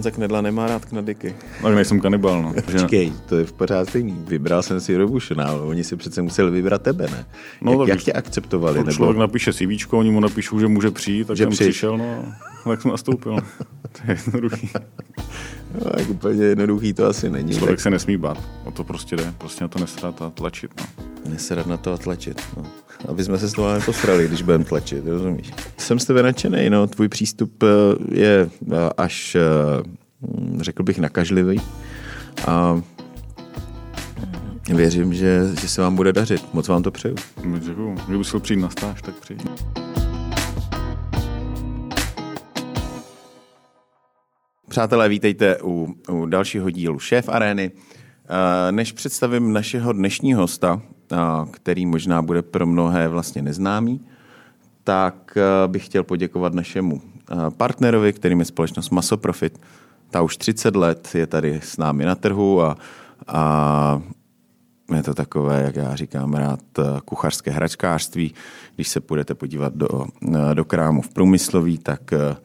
Honza Knedla nemá rád knadiky. Tak nejsem kanibal, no. Počkej, to je v pořád stejný. Vybral jsem si Robušona, ale oni si přece museli vybrat tebe, ne? No, jak, tak jak tě akceptovali? Tak Nebo... člověk napíše CV, oni mu napíšou, že může přijít, tak Že jsem přijď. přišel, no, tak jsem nastoupil. To je jednoduchý. No, tak úplně jednoduchý to asi není. Člověk se nesmí bát, o to prostě jde, prostě na to nesrat a tlačit. No. Neserat na to a tlačit. No. Aby jsme se z toho neposrali, když budeme tlačit, rozumíš? Jsem z tebe nadšený, no. Tvůj přístup eh, je eh, až, eh, řekl bych, nakažlivý. A věřím, že, že se vám bude dařit. Moc vám to přeju. Děkuju. Kdyby chtěl přijít na stáž, tak přijď. Přátelé, vítejte u, u dalšího dílu Šéf Arény. Eh, Než představím našeho dnešního hosta, který možná bude pro mnohé vlastně neznámý, tak bych chtěl poděkovat našemu partnerovi, kterým je společnost Masoprofit. Ta už 30 let je tady s námi na trhu a, a je to takové, jak já říkám rád, eh, kuchařské hračkářství. Když se půjdete podívat do, eh, do krámu v průmysloví, tak eh,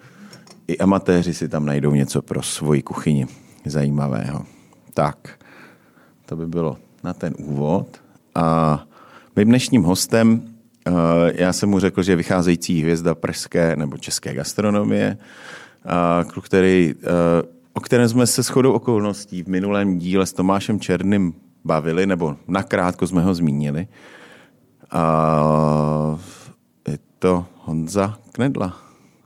i amatéři si tam najdou něco pro svoji kuchyni zajímavého. Tak, to by bylo na ten úvod. A mým dnešním hostem, já jsem mu řekl, že je vycházející hvězda pražské nebo české gastronomie, kluk, který, o kterém jsme se shodou okolností v minulém díle s Tomášem Černým bavili, nebo nakrátko jsme ho zmínili. A je to Honza Knedla.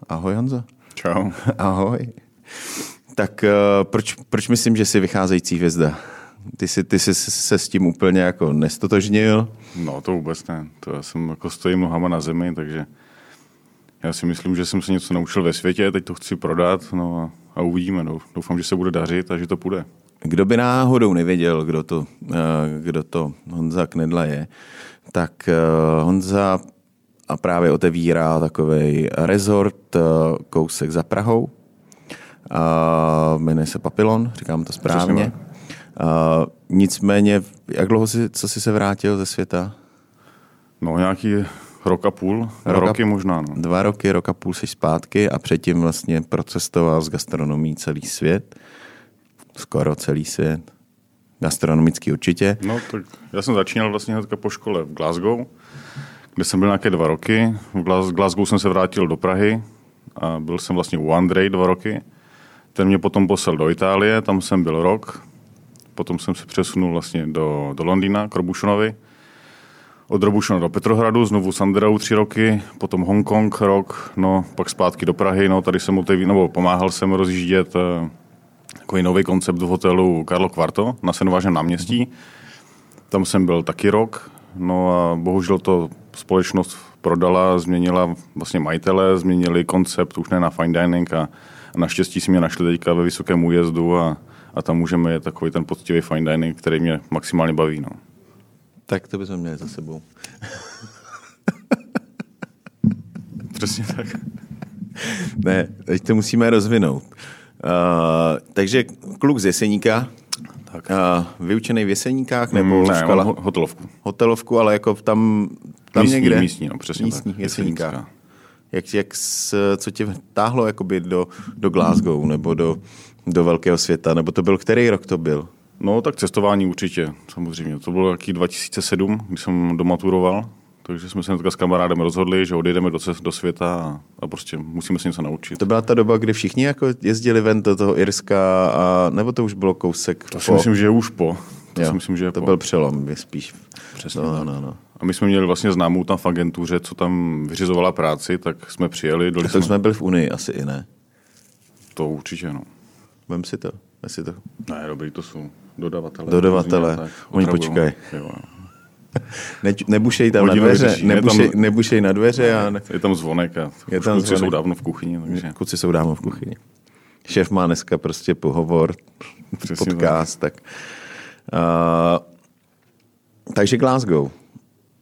Ahoj Honzo. Čau. Ahoj. Tak uh, proč, proč myslím, že jsi vycházející hvězda? Ty jsi, ty jsi se s tím úplně jako nestotožnil. No to vůbec ne. To já jsem jako stojím nohama na zemi, takže já si myslím, že jsem se něco naučil ve světě, teď to chci prodat no a, a uvidíme. No. Doufám, že se bude dařit a že to půjde. Kdo by náhodou nevěděl, kdo to, uh, kdo to Honza Knedla je, tak uh, Honza a právě otevírá takový rezort uh, kousek za Prahou. Uh, jmenuje se Papilon, říkám to správně. Uh, nicméně, jak dlouho jsi, co jsi se vrátil ze světa? No nějaký rok a půl, Rok rok a- roky možná. No. Dva roky, rok a půl jsi zpátky a předtím vlastně procestoval z gastronomí celý svět. Skoro celý svět. Gastronomický určitě. no tak já jsem začínal vlastně hnedka po škole v Glasgow, kde jsem byl nějaké dva roky. V Glas- Glasgow jsem se vrátil do Prahy a byl jsem vlastně u Andrej dva roky. Ten mě potom poslal do Itálie, tam jsem byl rok. Potom jsem se přesunul vlastně do, do Londýna k Robušonovi. Od Robušona do Petrohradu, znovu s Andreou tři roky, potom Hongkong rok, no pak zpátky do Prahy, no tady jsem oteví, nebo pomáhal jsem rozjíždět eh, takový nový koncept v hotelu Carlo Quarto na Senovážném náměstí. Tam jsem byl taky rok, no a bohužel to společnost prodala, změnila vlastně majitele, změnili koncept už ne na fine dining a, a naštěstí si mě našli teďka ve Vysokém újezdu a, a tam můžeme je takový ten poctivý fine dining, který mě maximálně baví. No. Tak to bychom měli za sebou. Přesně tak. Ne, teď to musíme rozvinout. Uh, takže kluk z Jeseníka, Tak. uh, vyučený v Jeseníkách nebo Mm, ne, škola? ho- hotelovku. Hotelovku, ale jako tam, tam Místní, někde? místní, no, přesně Místní, tak. Jesenícká. Jak, jak s, co tě táhlo jakoby do, do Glasgow nebo do, do velkého světa? Nebo to byl, který rok to byl? No tak cestování určitě, samozřejmě. To bylo jaký 2007, když jsem domaturoval, takže jsme se s kamarádem rozhodli, že odjedeme do, do světa a, a prostě musíme se něco naučit. To byla ta doba, kdy všichni jako jezdili ven do toho Irska, a, nebo to už bylo kousek To si myslím, že už po. To Jo, si myslím, že to po. byl přelom, je spíš. Přesně No, tak. no, no. A my jsme měli vlastně známou tam v agentuře, co tam vyřizovala práci, tak jsme přijeli, dali To jsme... byli v Unii asi i ne. To určitě, no. Vem si to. Vem si to. Ne, dobrý, to jsou dodavatele. Dodavatele. Tak, Oni. Jo, jo. Ne, nebušej tam Hodinu na dveře, vyřeší. Je nebušej, tam- nebušej na dveře a ne, Je tam zvonek a Je tam kluci zvonek. jsou dávno v kuchyni, takže kluci jsou dávno v kuchyni. Šéf má dneska prostě pohovor, Přesně podcast, tak. Uh, takže Glasgow.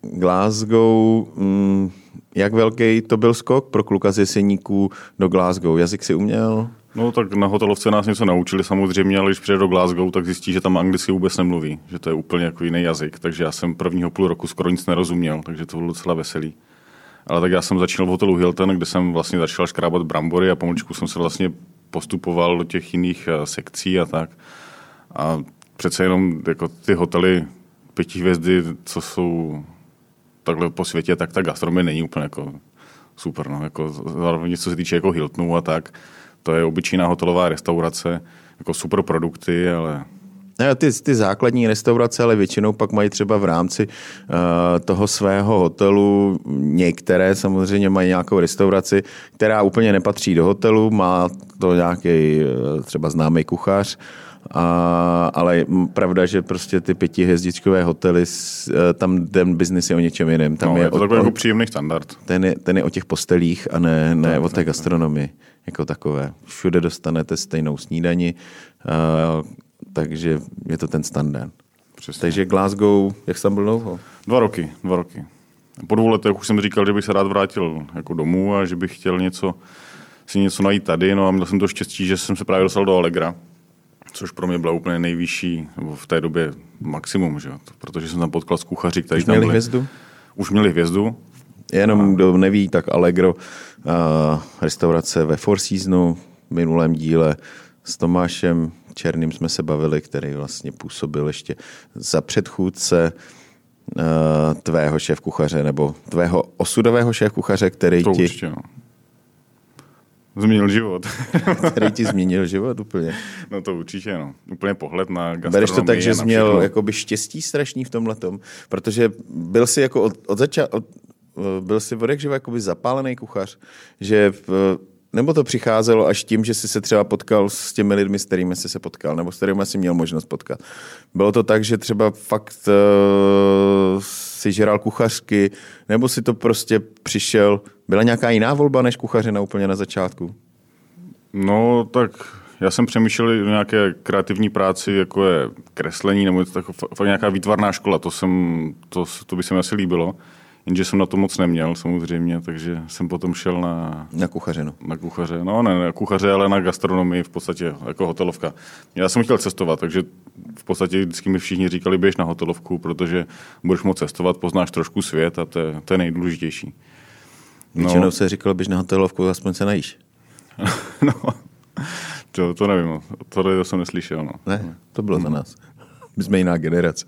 Glasgow, mm, jak velký to byl skok pro kluka z Jeseníků do Glasgow? Jazyk si uměl? No tak na hotelovce nás něco naučili samozřejmě, ale když přijde do Glasgow, tak zjistí, že tam anglicky vůbec nemluví, že to je úplně jako jiný jazyk, takže já jsem prvního půl roku skoro nic nerozuměl, takže to bylo docela veselý. Ale tak já jsem začal v hotelu Hilton, kde jsem vlastně začal škrábat brambory a pomaličku jsem se vlastně postupoval do těch jiných eh, sekcí a tak. A přece jenom jako ty hotely pěti hvězdy, co jsou takhle po světě, tak ta gastronomie není úplně jako super. No. Jako, zároveň co se týče jako Hiltonů a tak, to je obyčejná hotelová restaurace, jako super produkty, ale ty, ty základní restaurace, ale většinou pak mají třeba v rámci uh, toho svého hotelu, některé samozřejmě mají nějakou restauraci, která úplně nepatří do hotelu, má to nějaký uh, třeba známý kuchař, a, ale pravda, že prostě ty pětihvězdičkové hotely, eh, tam ten biznis je o něčem jiném. Tam no, je, je to o, takový jako příjemný standard. Ten je, ten je o těch postelích a ne, ne tak, o té gastronomii jako takové. Všude dostanete stejnou snídani, uh, takže je to ten standard. Přesně. Takže Glasgow, jak jsi tam byl dlouho? Dva roky, dva roky. Po dvou letech už jsem říkal, že bych se rád vrátil jako domů a že bych chtěl něco, si něco najít tady. No a měl jsem to štěstí, že jsem se právě dostal do Allegra, což pro mě byla úplně nejvyšší, nebo v té době maximum, že? protože jsem tam potkal s kuchaři, kteří tam měli byli. hvězdu? Už měli hvězdu. Jenom kdo neví, tak Allegro, uh, restaurace ve Four Seasonu, v minulém díle s Tomášem Černým jsme se bavili, který vlastně působil ještě za předchůdce uh, tvého šéf kuchaře, nebo tvého osudového šéf kuchaře, který to ti... Určitě, no. Změnil život. který ti změnil život úplně. No to určitě, no. Úplně pohled na gastronomii. Bereš to tak, že jsi měl jakoby štěstí strašný v tomhle protože byl jsi jako od, od začátku, byl jsi od jak jakoby zapálený kuchař, že nebo to přicházelo až tím, že jsi se třeba potkal s těmi lidmi, s kterými jsi se potkal, nebo s kterými jsi měl možnost potkat. Bylo to tak, že třeba fakt uh, si žeral kuchařky, nebo si to prostě přišel, byla nějaká jiná volba než kuchařina úplně na začátku? No, tak já jsem přemýšlel o nějaké kreativní práci, jako je kreslení nebo tak, nějaká výtvarná škola, to, jsem, to, to by se mi asi líbilo. Jenže jsem na to moc neměl samozřejmě, takže jsem potom šel na... Na kuchařinu. Na kuchaře. No ne na kuchaře, ale na gastronomii v podstatě, jako hotelovka. Já jsem chtěl cestovat, takže v podstatě vždycky mi všichni říkali, běž na hotelovku, protože budeš moct cestovat, poznáš trošku svět a to je, to je nejdůležitější. No. Většinou se říkalo, běž na hotelovku, aspoň se najíš. no, to, to nevím, to, to jsem neslyšel. No. Ne, to bylo za nás. My jsme jiná generace.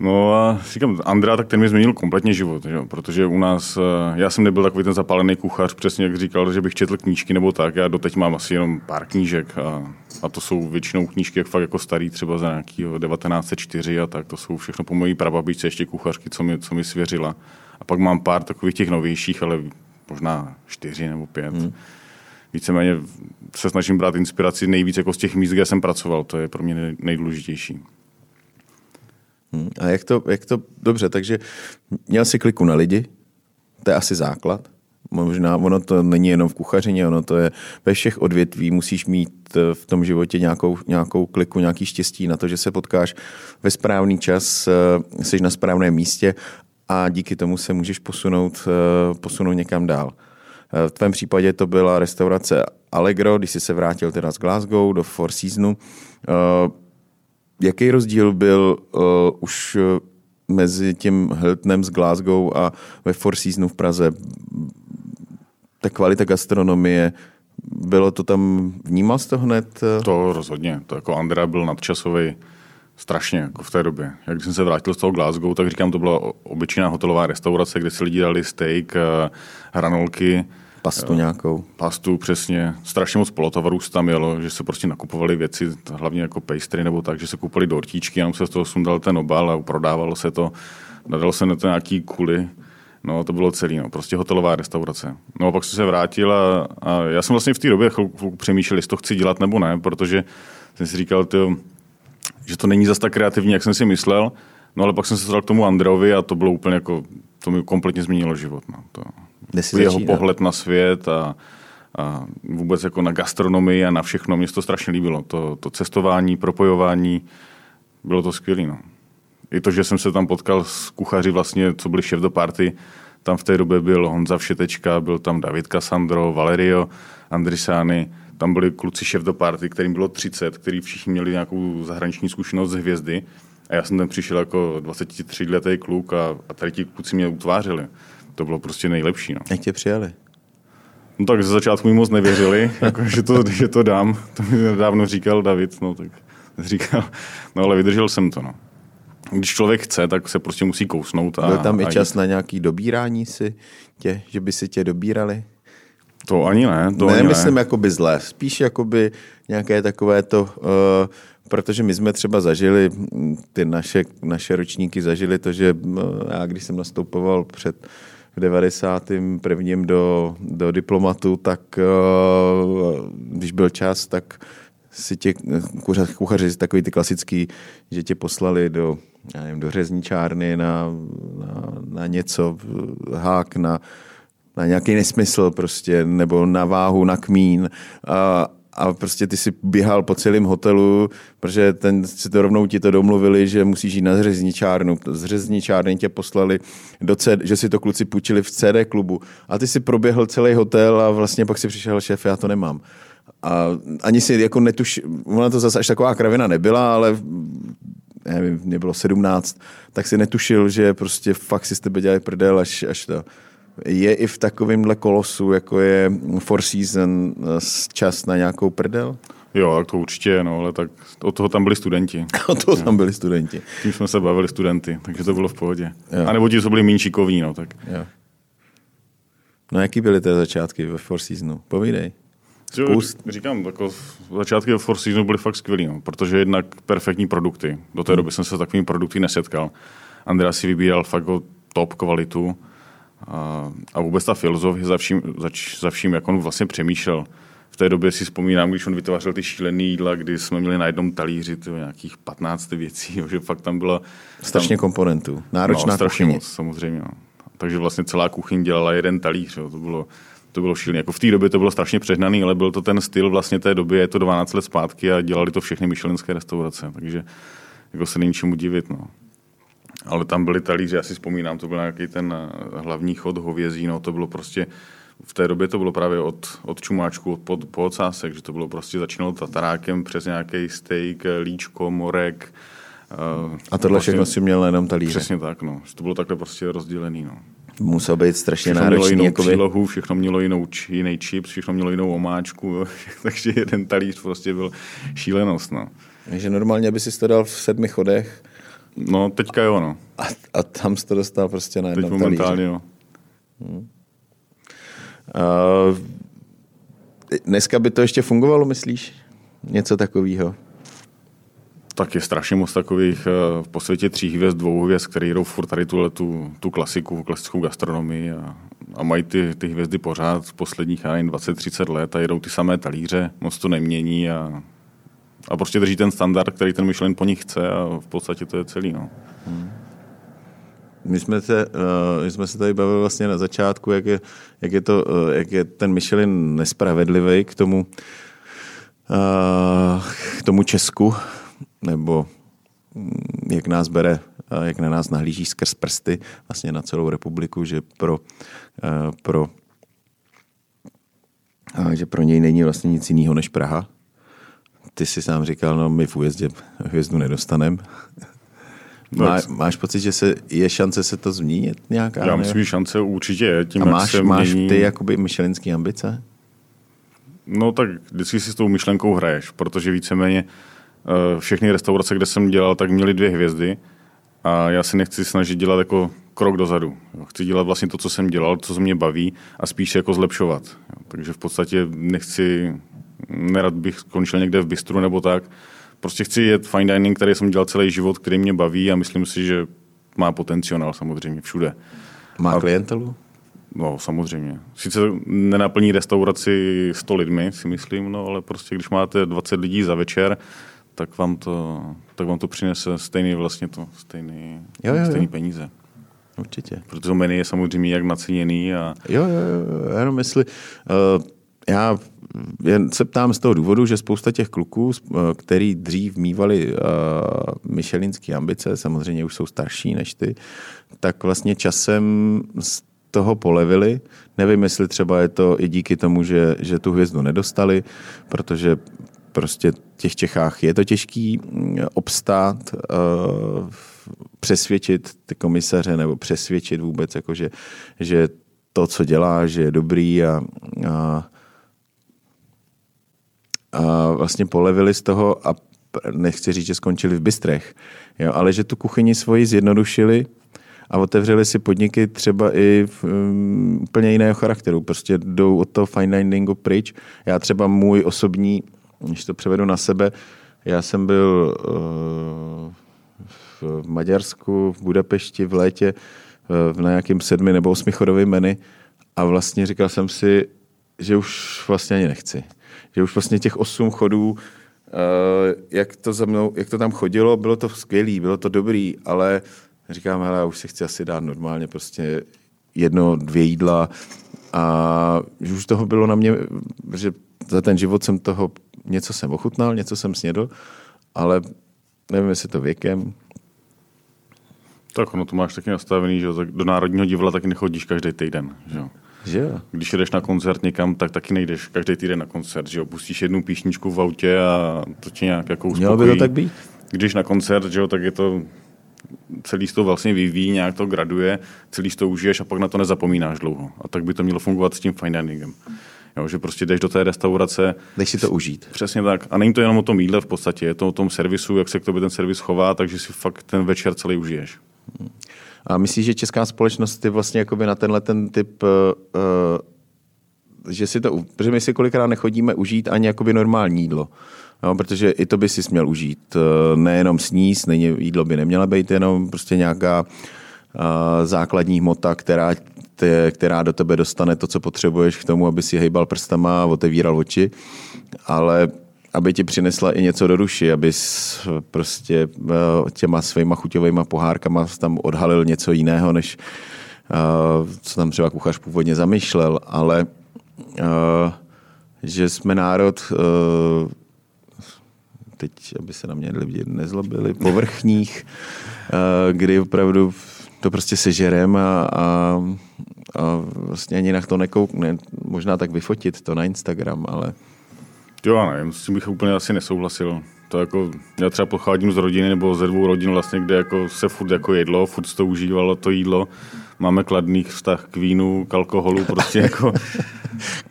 No a říkám, Andrea, tak ten mi změnil kompletně život, že? protože u nás, eh, já jsem nebyl takový ten zapálený kuchař, přesně jak říkal, že bych četl knížky nebo tak, já doteď mám asi jenom pár knížek a, a to jsou většinou knížky jak fakt jako starý, třeba za nějaký 1904 a tak, to jsou všechno po mojí prababičce ještě kuchařky, co mi, co mi svěřila. A pak mám pár takových těch novějších, ale možná čtyři nebo pět. Hmm. Víceméně se snažím brát inspiraci nejvíc jako z těch míst, kde jsem pracoval, to je pro mě nejdůležitější. Hmm. A jak to, jak to, dobře, takže měl si kliku na lidi, to je asi základ. Možná ono to není jenom v kuchařině, ono to je ve všech odvětví. Musíš mít eh, v tom životě nějakou, nějakou kliku, nějaký štěstí na to, že se potkáš ve správný čas, eh, jsi na správném místě a díky tomu se můžeš posunout, eh, posunout někam dál. V tvém případě to byla restaurace Allegro, když jsi se vrátil teda z Glasgow do Four Seasonu jaký rozdíl byl uh, už uh, mezi tím Hiltonem z Glasgow a ve Four Seasonu v Praze? Ta kvalita gastronomie, bylo to tam, vnímal jsi to hned? Eh? To rozhodně, to jako Andrea byl nadčasový strašně jako v té době. Jak když jsem se vrátil z toho Glasgow, tak říkám, to byla obyčejná hotelová restaurace, kde si lidi dali steak, hranolky, Pastu nějakou. Pastu, přesně. Strašně moc polotovarů tam jelo, že se prostě nakupovali věci, hlavně jako pastry nebo tak, že se kupovali dortíčky, jenom se z toho sundal ten obal a prodávalo se to. Nadal se na to nějaký kuly. No, to bylo celý, no, prostě hotelová restaurace. No a pak jsem se vrátil a, a já jsem vlastně v té době chvilku přemýšlel, jestli to chci dělat nebo ne, protože jsem si říkal, tyjo, že to není zas tak kreativní, jak jsem si myslel. No ale pak jsem se dostal k tomu Andreovi a to bylo úplně jako, to mi kompletně změnilo život. No. To, jeho začíná? pohled na svět a, a vůbec jako na gastronomii a na všechno. Mě to strašně líbilo. To, to cestování, propojování, bylo to skvělé. No. I to, že jsem se tam potkal s kuchaři vlastně, co byli šéf do party, tam v té době byl Honza Všetečka, byl tam David Cassandro, Valerio Andrisány, tam byli kluci šéf do party, kterým bylo 30, který všichni měli nějakou zahraniční zkušenost z hvězdy. A já jsem tam přišel jako 23-letý kluk a, a tady ti kluci mě utvářeli to bylo prostě nejlepší. No. Jak tě přijali? No tak ze začátku mi moc nevěřili, jako, že, to, že to dám. To mi nedávno říkal David, no tak říkal, no ale vydržel jsem to, no. Když člověk chce, tak se prostě musí kousnout. A, Byl tam i čas jít. na nějaký dobírání si tě, že by si tě dobírali? To ani ne, to ne, ani myslím ne. jakoby zlé, spíš jakoby nějaké takové to, uh, protože my jsme třeba zažili, mm, ty naše, naše ročníky zažili to, že uh, já když jsem nastupoval před v 91. do, do diplomatu, tak uh, když byl čas, tak si tě kuchaři takový ty klasický, že tě poslali do, já nevím, do řezničárny na, na, na něco, hák na, na nějaký nesmysl prostě, nebo na váhu, na kmín a, a prostě ty si běhal po celém hotelu, protože ten si to rovnou ti to domluvili, že musíš jít na zřezničárnu. Z řezničárny tě poslali do CD, že si to kluci půjčili v CD klubu a ty si proběhl celý hotel a vlastně pak si přišel šéf, já to nemám. A ani si jako netuš, ona to zase až taková kravina nebyla, ale nevím, mě bylo 17, tak si netušil, že prostě fakt si z tebe dělají prdel až, až to. Je i v takovémhle kolosu, jako je Four Season, čas na nějakou prdel? Jo, tak to určitě, no, ale tak od toho tam byli studenti. Od toho tam byli studenti. Tím jsme se bavili studenty, takže to bylo v pohodě. Jo. A nebo ti, co byli méně šikovní, no, tak. Jo. No jaký byly ty začátky ve Four Seasonu? Povídej. Jo, Spust. Říkám, jako začátky ve Four Seasons byly fakt skvělý, no, protože jednak perfektní produkty. Do té doby jsem se s takovými produkty nesetkal. Andrea si vybíral fakt jako top kvalitu a, a vůbec ta filozofie za vším, za, za vším, jak on vlastně přemýšlel. V té době si vzpomínám, když on vytvářel ty šílené jídla, kdy jsme měli na jednom talíři tyjo, nějakých 15 věcí, jo, že fakt tam byla... Strašně komponentů. Náročná no, strašně kuchyně. moc, samozřejmě. No. Takže vlastně celá kuchyň dělala jeden talíř. Jo. To bylo, to bylo šílené. Jako v té době to bylo strašně přehnaný, ale byl to ten styl vlastně té doby, je to 12 let zpátky a dělali to všechny myšelinské restaurace. Takže jako se není čemu divit. No. Ale tam byly talíře, já si vzpomínám, to byl nějaký ten eh, hlavní chod hovězí, no, to bylo prostě, v té době to bylo právě od, od čumáčku, od, pod, po ocásek, že to bylo prostě, začínalo tatarákem přes nějaký steak, líčko, morek. eh, A tohle prostě, všechno si měl na jednom talíře. Přesně tak, no. To bylo takhle prostě rozdělený, no. Musel být strašně Všechno mělo náročný. jinou Jakoby. přílohu, všechno mělo jinou, jiný čip, všechno mělo jinou omáčku, jo. takže jeden talíř prostě byl šílenost, no. Takže normálně by si to dal v sedmi chodech No, teďka jo, no. a, a tam jsi to dostal prostě na Teď jednom momentálně, talíři. jo. Uh, dneska by to ještě fungovalo, myslíš? Něco takového. Tak je strašně moc takových eh, v světě tří hvězd, dvou hvězd, které jdou furt tady tuhle tu, tu klasiku, klasickou gastronomii a, a mají ty, ty hvězdy pořád v posledních, já nevím, 20-30 let a jedou ty samé talíře, moc to nemění a, a prostě drží ten standard, který ten Michelin po nich chce a v podstatě to je celý, no. My jsme, se, uh, my jsme se tady bavili vlastně na začátku, jak je, jak je, to, uh, jak je ten Michelin nespravedlivý k tomu, uh, k tomu Česku, nebo mm, jak nás bere, jak na nás nahlíží skrz prsty vlastně na celou republiku, že pro, pro že pro něj není vlastně nic jiného než Praha. Ty si sám říkal, no my v újezdě hvězdu nedostaneme. No, Má, máš pocit, že se, je šance se to změnit nějaká? Já myslím, že šance určitě je. Tím, A jak máš, se máš mění... ty jakoby myšelinský ambice? No tak vždycky si s tou myšlenkou hraješ, protože víceméně eh, všechny restaurace, kde jsem dělal, tak měly dvě hvězdy a já se nechci snažit dělat jako krok dozadu. Chci dělat vlastně to, co jsem dělal, co mě baví a spíš jako zlepšovat. Takže v podstatě nechci, nerad bych skončil někde v bistru nebo tak. Prostě chci jet fine dining, který jsem dělal celý život, který mě baví a myslím si, že má potenciál samozřejmě všude. Má A- klientelu? No, samozřejmě. Sice nenaplní restauraci 100 lidmi, si myslím, no, ale prostě když máte 20 lidí za večer, tak vám to, tak vám to přinese stejný vlastně to, stejný, Jo, jo, jo. stejný peníze. Určitě. Protože to menu je samozřejmě jak naceněný a Jo, jo, jo, jenom jestli... Uh, já jen se ptám z toho důvodu, že spousta těch kluků, uh, který dřív mývali uh, myšelinský ambice, samozřejmě už jsou starší než ty, tak vlastně časem z toho polevili. Nevím, jestli třeba je to i díky tomu, že, že tu hvězdu nedostali, protože prostě v těch Čechách je to těžký mm, obstát, uh, přesvědčit ty komisaře nebo přesvědčit vůbec, jako že, že to, co dělá, že je dobrý a, a, a vlastně polevili z toho a nechci říct, že skončili v Bystrech, jo, ale že tu kuchyni svoji zjednodušili a otevřeli si podniky třeba i v um, úplně jiného charakteru. Prostě jdou od toho fine diningu pryč. Já třeba můj osobní, když to převedu na sebe, já jsem byl uh, v Maďarsku, v Budapešti v létě uh, na nějakým sedmi nebo osmichodovým menu a vlastně říkal jsem si, že už vlastně ani nechci. Že už vlastně těch osm chodů, uh, jak to, za mnou, jak to tam chodilo, bylo to skvělé, bylo to dobrý, ale říkám, hele, už si chci asi dát normálně prostě jedno, dvě jídla a že už toho bylo na mě, že za ten život jsem toho, něco jsem ochutnal, něco jsem snědl, ale nevím, jestli to věkem. Tak ono to máš taky nastavený, že do Národního divadla taky nechodíš každý týden, že? Že jo. Když jdeš na koncert někam, tak taky nejdeš každý týden na koncert, že jo? Pustíš jednu píšničku v autě a to tě nějak jako uspokojí. Mělo by to tak být? Když na koncert, že jo, tak je to celý to vlastně vyvíjí, nějak to graduje, celý to užiješ a pak na to nezapomínáš dlouho. A tak by to mělo fungovat s tím fine diningem. Jo, že prostě jdeš do té restaurace. Jdeš si to užít. Přesně tak. A není to jenom o tom jídle v podstatě, je to o tom servisu, jak se k tobě ten servis chová, takže si fakt ten večer celý užiješ. A myslíš, že česká společnost je vlastně jakoby na tenhle ten typ, uh, že si to, protože my si kolikrát nechodíme užít ani jakoby normální jídlo. No, protože i to by si směl užít. Eh, nejenom sníst, není, jídlo by neměla být jenom prostě nějaká uh, základní hmota, která, te, která do tebe dostane to, co potřebuješ k tomu, aby si hejbal prstama a otevíral oči, ale aby ti přinesla i něco do duši, aby prostě uh, těma svýma chuťovými pohárkama tam odhalil něco jiného, než uh, co tam třeba kuchař původně zamýšlel, ale uh, že jsme národ teď, aby se na mě lidi nezlobili, povrchních, eh, kdy opravdu to prostě sežerem a, a, a vlastně ani na to nekoukne. Možná tak vyfotit to na Instagram, ale... Jo, nevím, s tím bych úplně asi nesouhlasil. To jako, já třeba pocházím z rodiny nebo ze dvou rodin vlastně, kde jako se furt jako jedlo, furt to užívalo to jídlo. Máme kladný vztah k vínu, k alkoholu, prostě jako...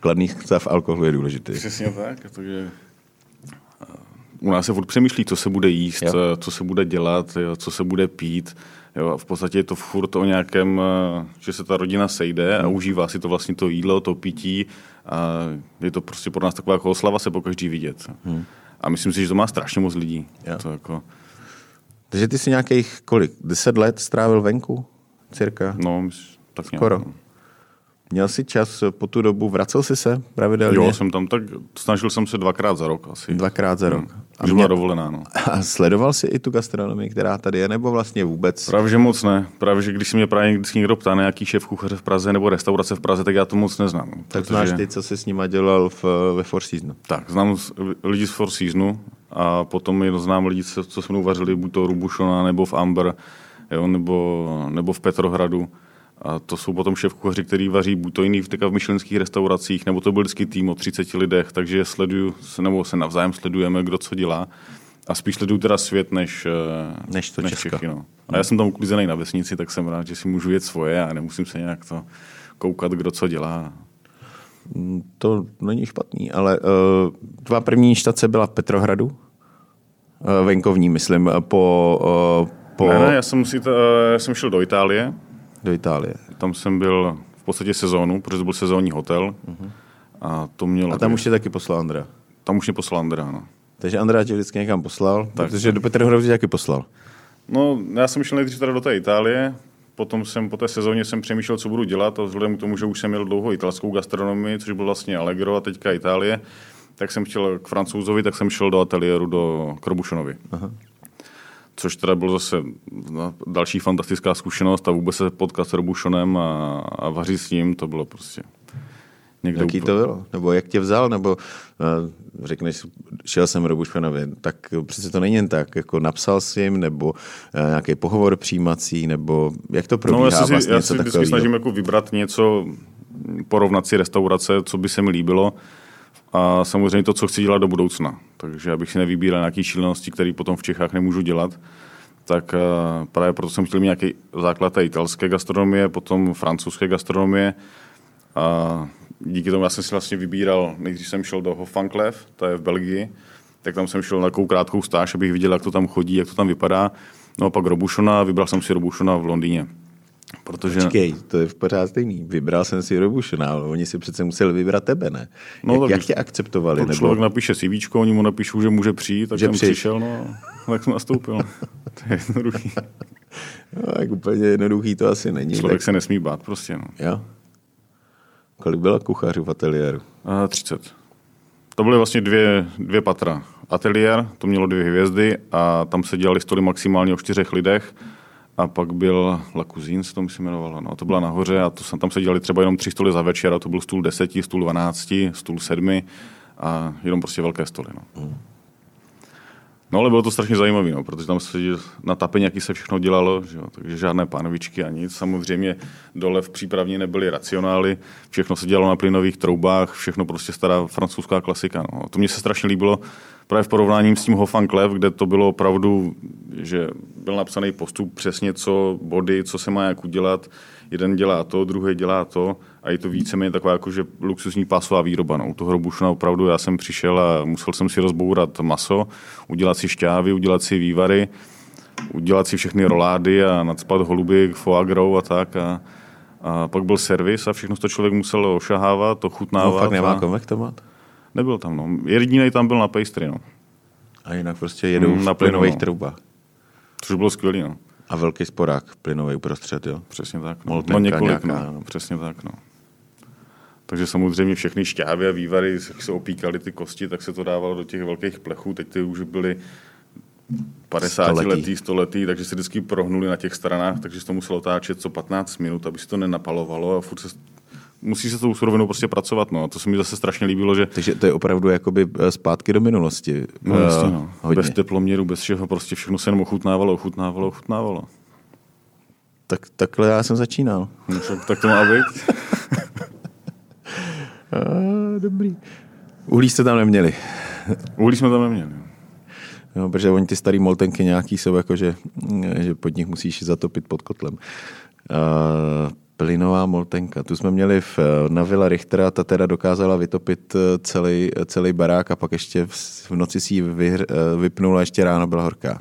kladný vztah alkoholu je důležitý. Přesně tak, takže u nás se furt přemýšlí, co se bude jíst, jo. co se bude dělat, jo, co se bude pít. Jo, a v podstatě je to furt o nějakém, eh, že se ta rodina sejde a užívá si to vlastně to jídlo, to pití a je to prostě pro nás taková jako oslava se po každý vidět. Hmm. A myslím si, že to má strašně moc lidí. Jo. To jako... Takže ty jsi nějakých kolik? Deset let strávil venku? Cirka? No, tak Skoro. Nějak, no. Měl jsi čas po tu dobu, vracel jsi se pravidelně? Jo, jsem tam tak, snažil jsem se dvakrát za rok asi. Dvakrát za rok. A byla dovolená, no. A sledoval jsi i tu gastronomii, která tady je, nebo vlastně vůbec? Právě, že moc ne. Právě, že když se mě právě vždycky někdo ptá na nějaký šéf kuchaře v Praze nebo restaurace v Praze, tak já to moc neznám. Tak protože... znáš ty, co jsi s nima dělal v, ve Four Seasonu? Tak, znám lidi z Four Seasonu a potom znám lidi, co se mnou vařili buď to Rubušona nebo v Amber, jo, nebo, nebo v Petrohradu. A to jsou potom šéf kuchaři, který vaří buď to jiný v v myšlenských restauracích, nebo to byl vždycky tým o 30 lidech, takže sleduju, nebo se navzájem sledujeme, kdo co dělá. A spíš sleduju teda svět, než, eh, než, to než Čechy. No. A já jsem tam uklizený na vesnici, tak jsem rád, že si můžu jet svoje a nemusím se nějak to koukat, kdo co dělá. Mm, to není špatný, ale uh, tvá první štace byla v Petrohradu? Uh, venkovní, myslím, po... Uh, po... Ne, ne, já jsem, si to, uh, já jsem šel do Itálie, do Itálie. Tam jsem byl v podstatě sezónu, protože to byl sezónní hotel. Uh-huh. A to mělo... A tam už tě taky poslal Andrea? Tam už mě poslal Andrea, no. Takže Andrea tě vždycky někam poslal, tak. protože do Petrhradu tě taky poslal. No, já jsem šel nejdřív teda do té Itálie, potom jsem po té sezóně jsem přemýšlel, co budu dělat a vzhledem k tomu, že už jsem měl dlouho italskou gastronomii, což byl vlastně Allegro a teďka Itálie, tak jsem chtěl k francouzovi, tak jsem šel do ateliéru do Krobušonovi. Aha což teda bylo zase další fantastická zkušenost a vůbec se potkat s Robušonem a, a vařit s ním, to bylo prostě někde Jaký úplně... to bylo? Nebo jak tě vzal? Nebo uh, řekneš, šel jsem Robušonovi, tak přece to není jen tak, jako napsal jsi jim, nebo uh, nějaký pohovor přijímací, nebo jak to probíhá no, já si, vlastně já si vždycky snažím jako vybrat něco, porovnat si restaurace, co by se mi líbilo a samozřejmě to, co chci dělat do budoucna. Takže abych si nevybíral nějaké šílenosti, které potom v Čechách nemůžu dělat, tak uh, právě proto jsem chtěl mít nějaký základ té italské gastronomie, potom francouzské gastronomie A díky tomu já jsem si vlastně vybíral, nejdřív jsem šel do Hoffanklev, to je v Belgii, tak tam jsem šel na takovou krátkou stáž, abych viděl, jak to tam chodí, jak to tam vypadá. No a pak Robušona, vybral jsem si Robušona v Londýně. Protože... Počkej, to je v pořád stejný. Vybral jsem si Robušona, ale oni si přece museli vybrat tebe, ne? No, jak, jak tě akceptovali? Nebo... Člověk napíše CV, oni mu napíšou, že může přijít, tak že jsem přišel, no, tak jsem nastoupil. to je jednoduchý. No, tak úplně jednoduchý to asi není. Člověk tak... se nesmí bát prostě. No. Jo. Kolik bylo kuchařů v ateliéru? A, 30. To byly vlastně dvě, dvě patra. Ateliér, to mělo dvě hvězdy a tam se dělali stoly maximálně o čtyřech lidech a pak byl La Cuisine, se to myslím jmenovalo. No, to byla nahoře a to, tam se dělali třeba jenom tři stoly za večer a to byl stůl deseti, stůl dvanácti, stůl sedmi a jenom prostě velké stoly. No. Mm. No ale bylo to strašně zajímavé, no, protože tam se na tapeňaky se všechno dělalo, že jo, takže žádné pánovičky a nic. Samozřejmě dole v přípravně nebyly racionály, všechno se dělalo na plynových troubách, všechno prostě stará francouzská klasika. No. To mě se strašně líbilo právě v porovnání s tím Hofanklev, kde to bylo opravdu, že byl napsaný postup přesně co body, co se má jak udělat, jeden dělá to, druhý dělá to a je to víceméně taková jako, že luxusní pásová výroba. No. U toho hrobušna opravdu já jsem přišel a musel jsem si rozbourat maso, udělat si šťávy, udělat si vývary, udělat si všechny rolády a nadspat holuby, foie gras a tak. A, a pak byl servis a všechno to člověk musel ošahávat, ochutnávat. No fakt nemá a... konvektomat? Nebyl tam, no. Jediný tam byl na pastry, no. A jinak prostě jedou mm, na plynových no. troubách. Což bylo skvělé, no. A velký sporák plynový uprostřed, jo? Přesně tak. No, no několik, nějaká, no. no. Přesně tak, no. Takže samozřejmě všechny šťávy a vývary, jak se opíkaly ty kosti, tak se to dávalo do těch velkých plechů. Teď ty už byly 50 století. letý, stoletý, takže se vždycky prohnuli na těch stranách, takže se to muselo otáčet co 15 minut, aby se to nenapalovalo a furt se musí se tou surovinou prostě pracovat. No. A to se mi zase strašně líbilo, že... Takže to je opravdu jakoby eh, zpátky do minulosti. No, uh, jasně, no. Bez teploměru, bez všeho, prostě všechno se jenom ochutnávalo, ochutnávalo, ochutnávalo. Tak, takhle já jsem začínal. No, tak, tak to má být. dobrý. Uhlí jste tam neměli. Uhlí jsme tam neměli. No, protože oni ty staré moltenky nějaký jsou jako, že, že pod nich musíš zatopit pod kotlem. Uh, plynová moltenka. Tu jsme měli v, na Villa Richtera, ta teda dokázala vytopit celý, celý barák a pak ještě v, v noci si ji vy, eh, vypnula a ještě ráno byla horká.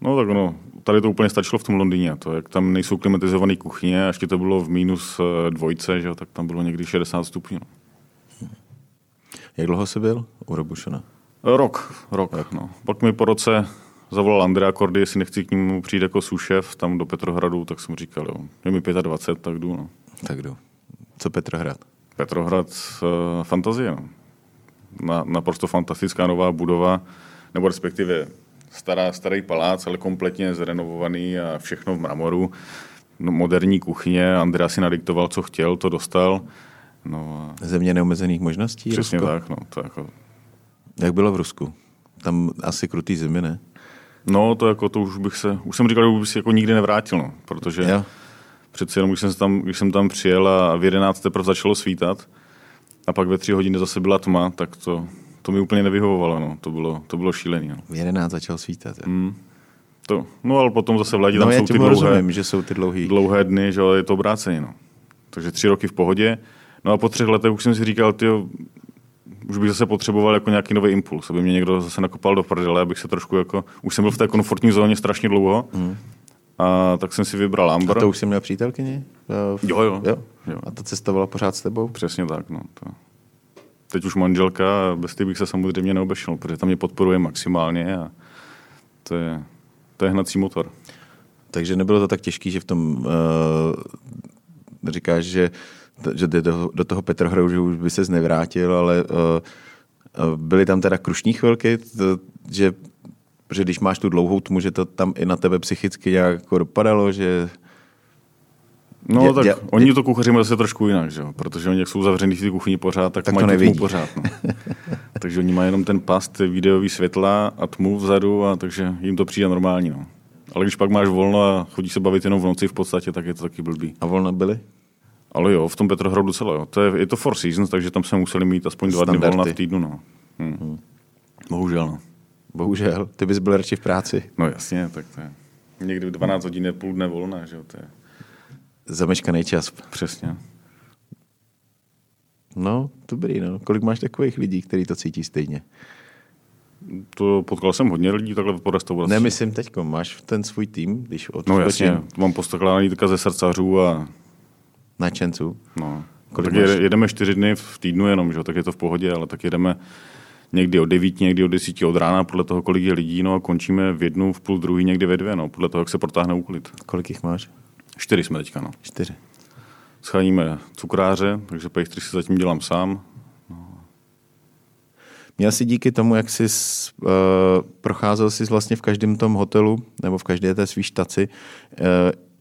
No tak ono, tady to úplně stačilo v tom Londýně. To, jak tam nejsou klimatizované kuchyně, a ještě to bylo v minus eh, dvojce, že, tak tam bylo někdy 60 stupňů. Jak dlouho jsi byl u Robušona? Rok, rok. rok. No. Pak mi po roce zavolal Andrea Kordy, jestli nechci k němu přijít jako sušef tam do Petrohradu, tak jsem říkal, jo, je mi 25, tak jdu. No. Tak jdu. Co Petrohrad? Petrohrad, uh, fantazie. No. Na, naprosto fantastická nová budova, nebo respektive stará, starý palác, ale kompletně zrenovovaný a všechno v mramoru. No, moderní kuchyně, Andrea si nadiktoval, co chtěl, to dostal. No a... Země neomezených možností? Přesně Rusko? tak. No, to jako... Jak bylo v Rusku? Tam asi krutý zimy, ne? No, to jako to už bych se, už jsem říkal, že bych si jako nikdy nevrátil, no, protože jo. přeci jenom, když jsem, tam, když jsem tam přijel a v 11 teprve začalo svítat a pak ve tři hodiny zase byla tma, tak to, to mi úplně nevyhovovalo, no. to, bylo, to bylo šílené. No. V 11 začalo svítat, jo. Mm. To, no ale potom zase v ledě no, tam jsou ty dlouhé, rozumím, že jsou ty dlouhý. dlouhé dny, že je to obráceně. No. Takže tři roky v pohodě. No a po třech letech už jsem si říkal, tyjo, už bych zase potřeboval jako nějaký nový impuls, aby mě někdo zase nakopal do prdele, abych se trošku jako, už jsem byl v té komfortní zóně strašně dlouho, mm. a tak jsem si vybral Amber. A to už jsi měl přítelkyni? V... Jo, jo, jo, jo. A ta cestovala pořád s tebou? Přesně tak, no. To... Teď už manželka, bez té bych se samozřejmě neobešel, protože tam mě podporuje maximálně a to je, to je hnací motor. Takže nebylo to tak těžké, že v tom uh, říkáš, že že do, do toho Petrohradu, že už by se nevrátil, ale uh, byly tam teda krušní chvilky, to, že, že když máš tu dlouhou tmu, že to tam i na tebe psychicky nějak jako dopadalo, že... No dě, tak dě, oni to kuchaři mají zase trošku jinak, že? protože oni jak jsou zavřený v té kuchyni pořád, tak, tak mají tmu pořád. No. takže oni mají jenom ten past, videový světla a tmu vzadu, a takže jim to přijde normální. No. Ale když pak máš volno a chodíš se bavit jenom v noci v podstatě, tak je to taky blbý. A volno byly? Ale jo, v tom Petrohradu docela jo. To je, je to Four Seasons, takže tam jsme museli mít aspoň dva Standardy. dny volna v týdnu. No. Hmm. Hmm. Bohužel, no. Bohužel, ty bys byl radši v práci. No jasně, tak to je. Někdy 12 hodin je půl dne volna, že jo, to je. Zameškaný čas. Přesně. No, dobrý, no. Kolik máš takových lidí, kteří to cítí stejně? To potkal jsem hodně lidí takhle po restauraci. Nemyslím teďko, máš ten svůj tým, když No jasně, mám postakládaný teďka ze srdcařů a Nadšenců. no. Kolik tak máš? jede- jedeme čtyři dny v týdnu jenom, že? jo, tak je to v pohodě, ale tak jedeme někdy od devíti, někdy od desíti od rána, podle toho, kolik je lidí, no a končíme v jednu, v půl druhý, někdy ve dvě, no, podle toho, jak se protáhne úklid. Kolik jich máš? Čtyři jsme teďka, no. Čtyři. Scháníme cukráře, takže pejstry si zatím dělám sám. Měl jsi díky tomu, jak jsi uh, procházel jsi vlastně v každém tom hotelu nebo v každé té svý štaci uh,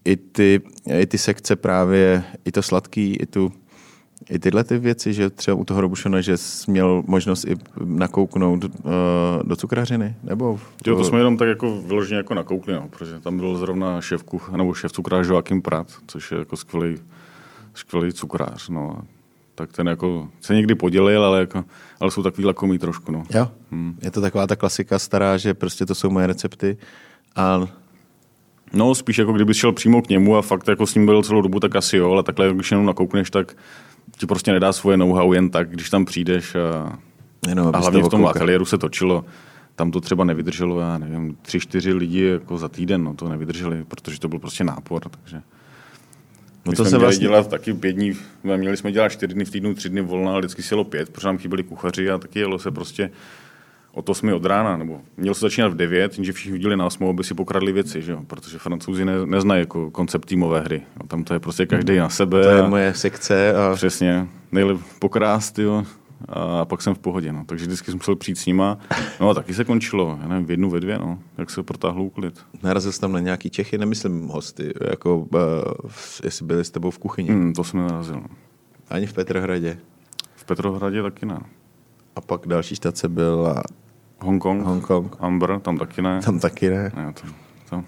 i, ty, i ty sekce právě, i to sladký, i tu i tyhle ty věci, že třeba u toho Robušona, že jsi měl možnost i nakouknout uh, do cukrařiny? Nebo Jo, to jsme jenom tak jako vyloženě jako nakoukli, no, protože tam byl zrovna šéf kuch, nebo šéf cukrář Joachim Prat, což je jako skvělý, skvělý cukrář, no. Tak ten jako se někdy podělil, ale, jako, ale jsou takový lakomý trošku, no. Jo, hmm. je to taková ta klasika stará, že prostě to jsou moje recepty a No, spíš jako kdyby šel přímo k němu a fakt jako s ním byl celou dobu, tak asi jo, ale takhle, když jenom nakoukneš, tak ti prostě nedá svoje know-how jen tak, když tam přijdeš a, jenom a hlavně v tom ateliéru se točilo. Tam to třeba nevydrželo, já nevím, tři, čtyři lidi jako za týden, no to nevydrželi, protože to byl prostě nápor, takže... No My to jsme se měli vlastně- dělat taky pět dní, měli jsme dělat čtyři dny v týdnu, tři dny volna, ale vždycky se jelo pět, protože nám chyběli kuchaři a taky jelo se prostě od 8 od rána, nebo měl se začínat v 9, jenže všichni viděli na 8, aby si pokradli věci, že jo? protože francouzi ne, neznají jako koncept týmové hry. Jo? Tam to je prostě každý na sebe. To je a- moje sekce a Přesně, nejlep pokrást, jo, a pak jsem v pohodě, no. Takže vždycky jsem musel přijít s nima. No a taky se končilo, já nevím, v jednu, ve dvě, no, jak se protáhl úklid. narazil jsi tam na nějaký Čechy, nemyslím hosty, jako uh, jestli byli s tebou v kuchyni. Hmm, to jsem nenarazil. no. Ani v Petrohradě. V Petrohradě taky ne. A pak další štace byla Hongkong, Hongkong. Amber, tam taky ne. Tam taky ne. ne to, to,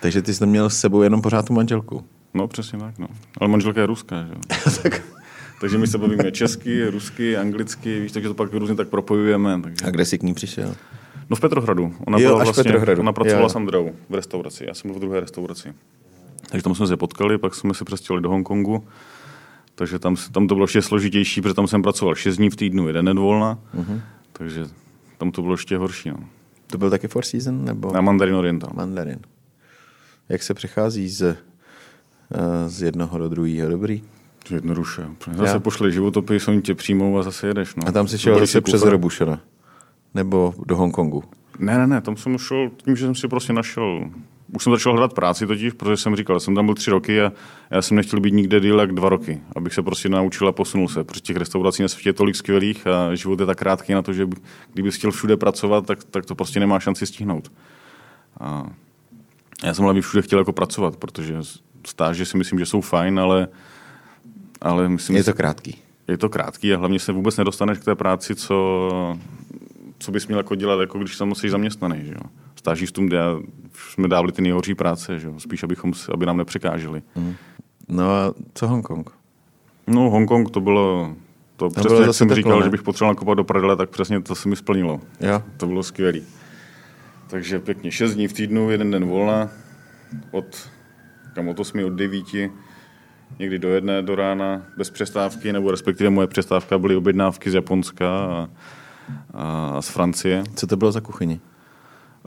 Takže ty jsi tam měl s sebou jenom pořád tu manželku. no přesně tak, no. Ale manželka je ruská, že jo. tak. Takže my se bavíme česky, rusky, anglicky, víš, takže to pak různě tak propojujeme. Takže... A kde jsi k ní přišel? No v Petrohradu. Ona Jo, byla vlastně, Petrohradu. ona pracovala Jo. s Andreou v restauraci, já jsem byl v druhé restauraci. Takže tam jsme se potkali, pak jsme se přestěhovali do Hongkongu. Takže tam, tam to bylo ještě složitější, protože tam jsem pracoval 6 dní v týdnu, jeden den volna. Uh-huh. Takže tam to bylo ještě horší. No. To byl taky Four Season nebo Na Mandarin Oriental. Mandarin? Jak se přechází z, eh, z jednoho do druhého? Dobrý. Jednoduše. Zase Já. pošli životopis, oni tě přijmou a zase jedeš. No. A tam jsi šel zase si přes. Robušona? Nebo do Hongkongu? Ne, ne, ne, tam jsem šel tím, že jsem si prostě našel, už jsem začal hledat práci totiž, protože jsem říkal, jsem tam byl tři roky a já jsem nechtěl být nikde díl jak dva roky, abych se prostě naučil a posunul se, protože těch restaurací na světě je tolik skvělých a život je tak krátký na to, že kdybys chtěl všude pracovat, tak, tak to prostě nemá šanci stihnout. A já jsem hlavně všude chtěl jako pracovat, protože stáže si myslím, že jsou fajn, ale, ale myslím, Je to krátký. je to krátký a hlavně se vůbec nedostaneš k té práci, co, co bys měl jako dělat, jako když tam jsi zaměstnaný. Že jo? Stážistům dá, jsme dávali ty nejhorší práce, že spíš abychom, aby nám nepřekáželi. Mm. No a co Hongkong? No Hongkong to bylo, to bylo přesně jak zase jsem teplo, říkal, ne? že bych potřeboval nakoupat do prdele, tak přesně to se mi splnilo. Jo. To bylo skvělé. Takže pěkně 6 dní v týdnu, jeden den volna, od, kam od 8, od 9, někdy do jedné do rána, bez přestávky, nebo respektive moje přestávka byly objednávky z Japonska a, a z Francie. Co to bylo za kuchyni?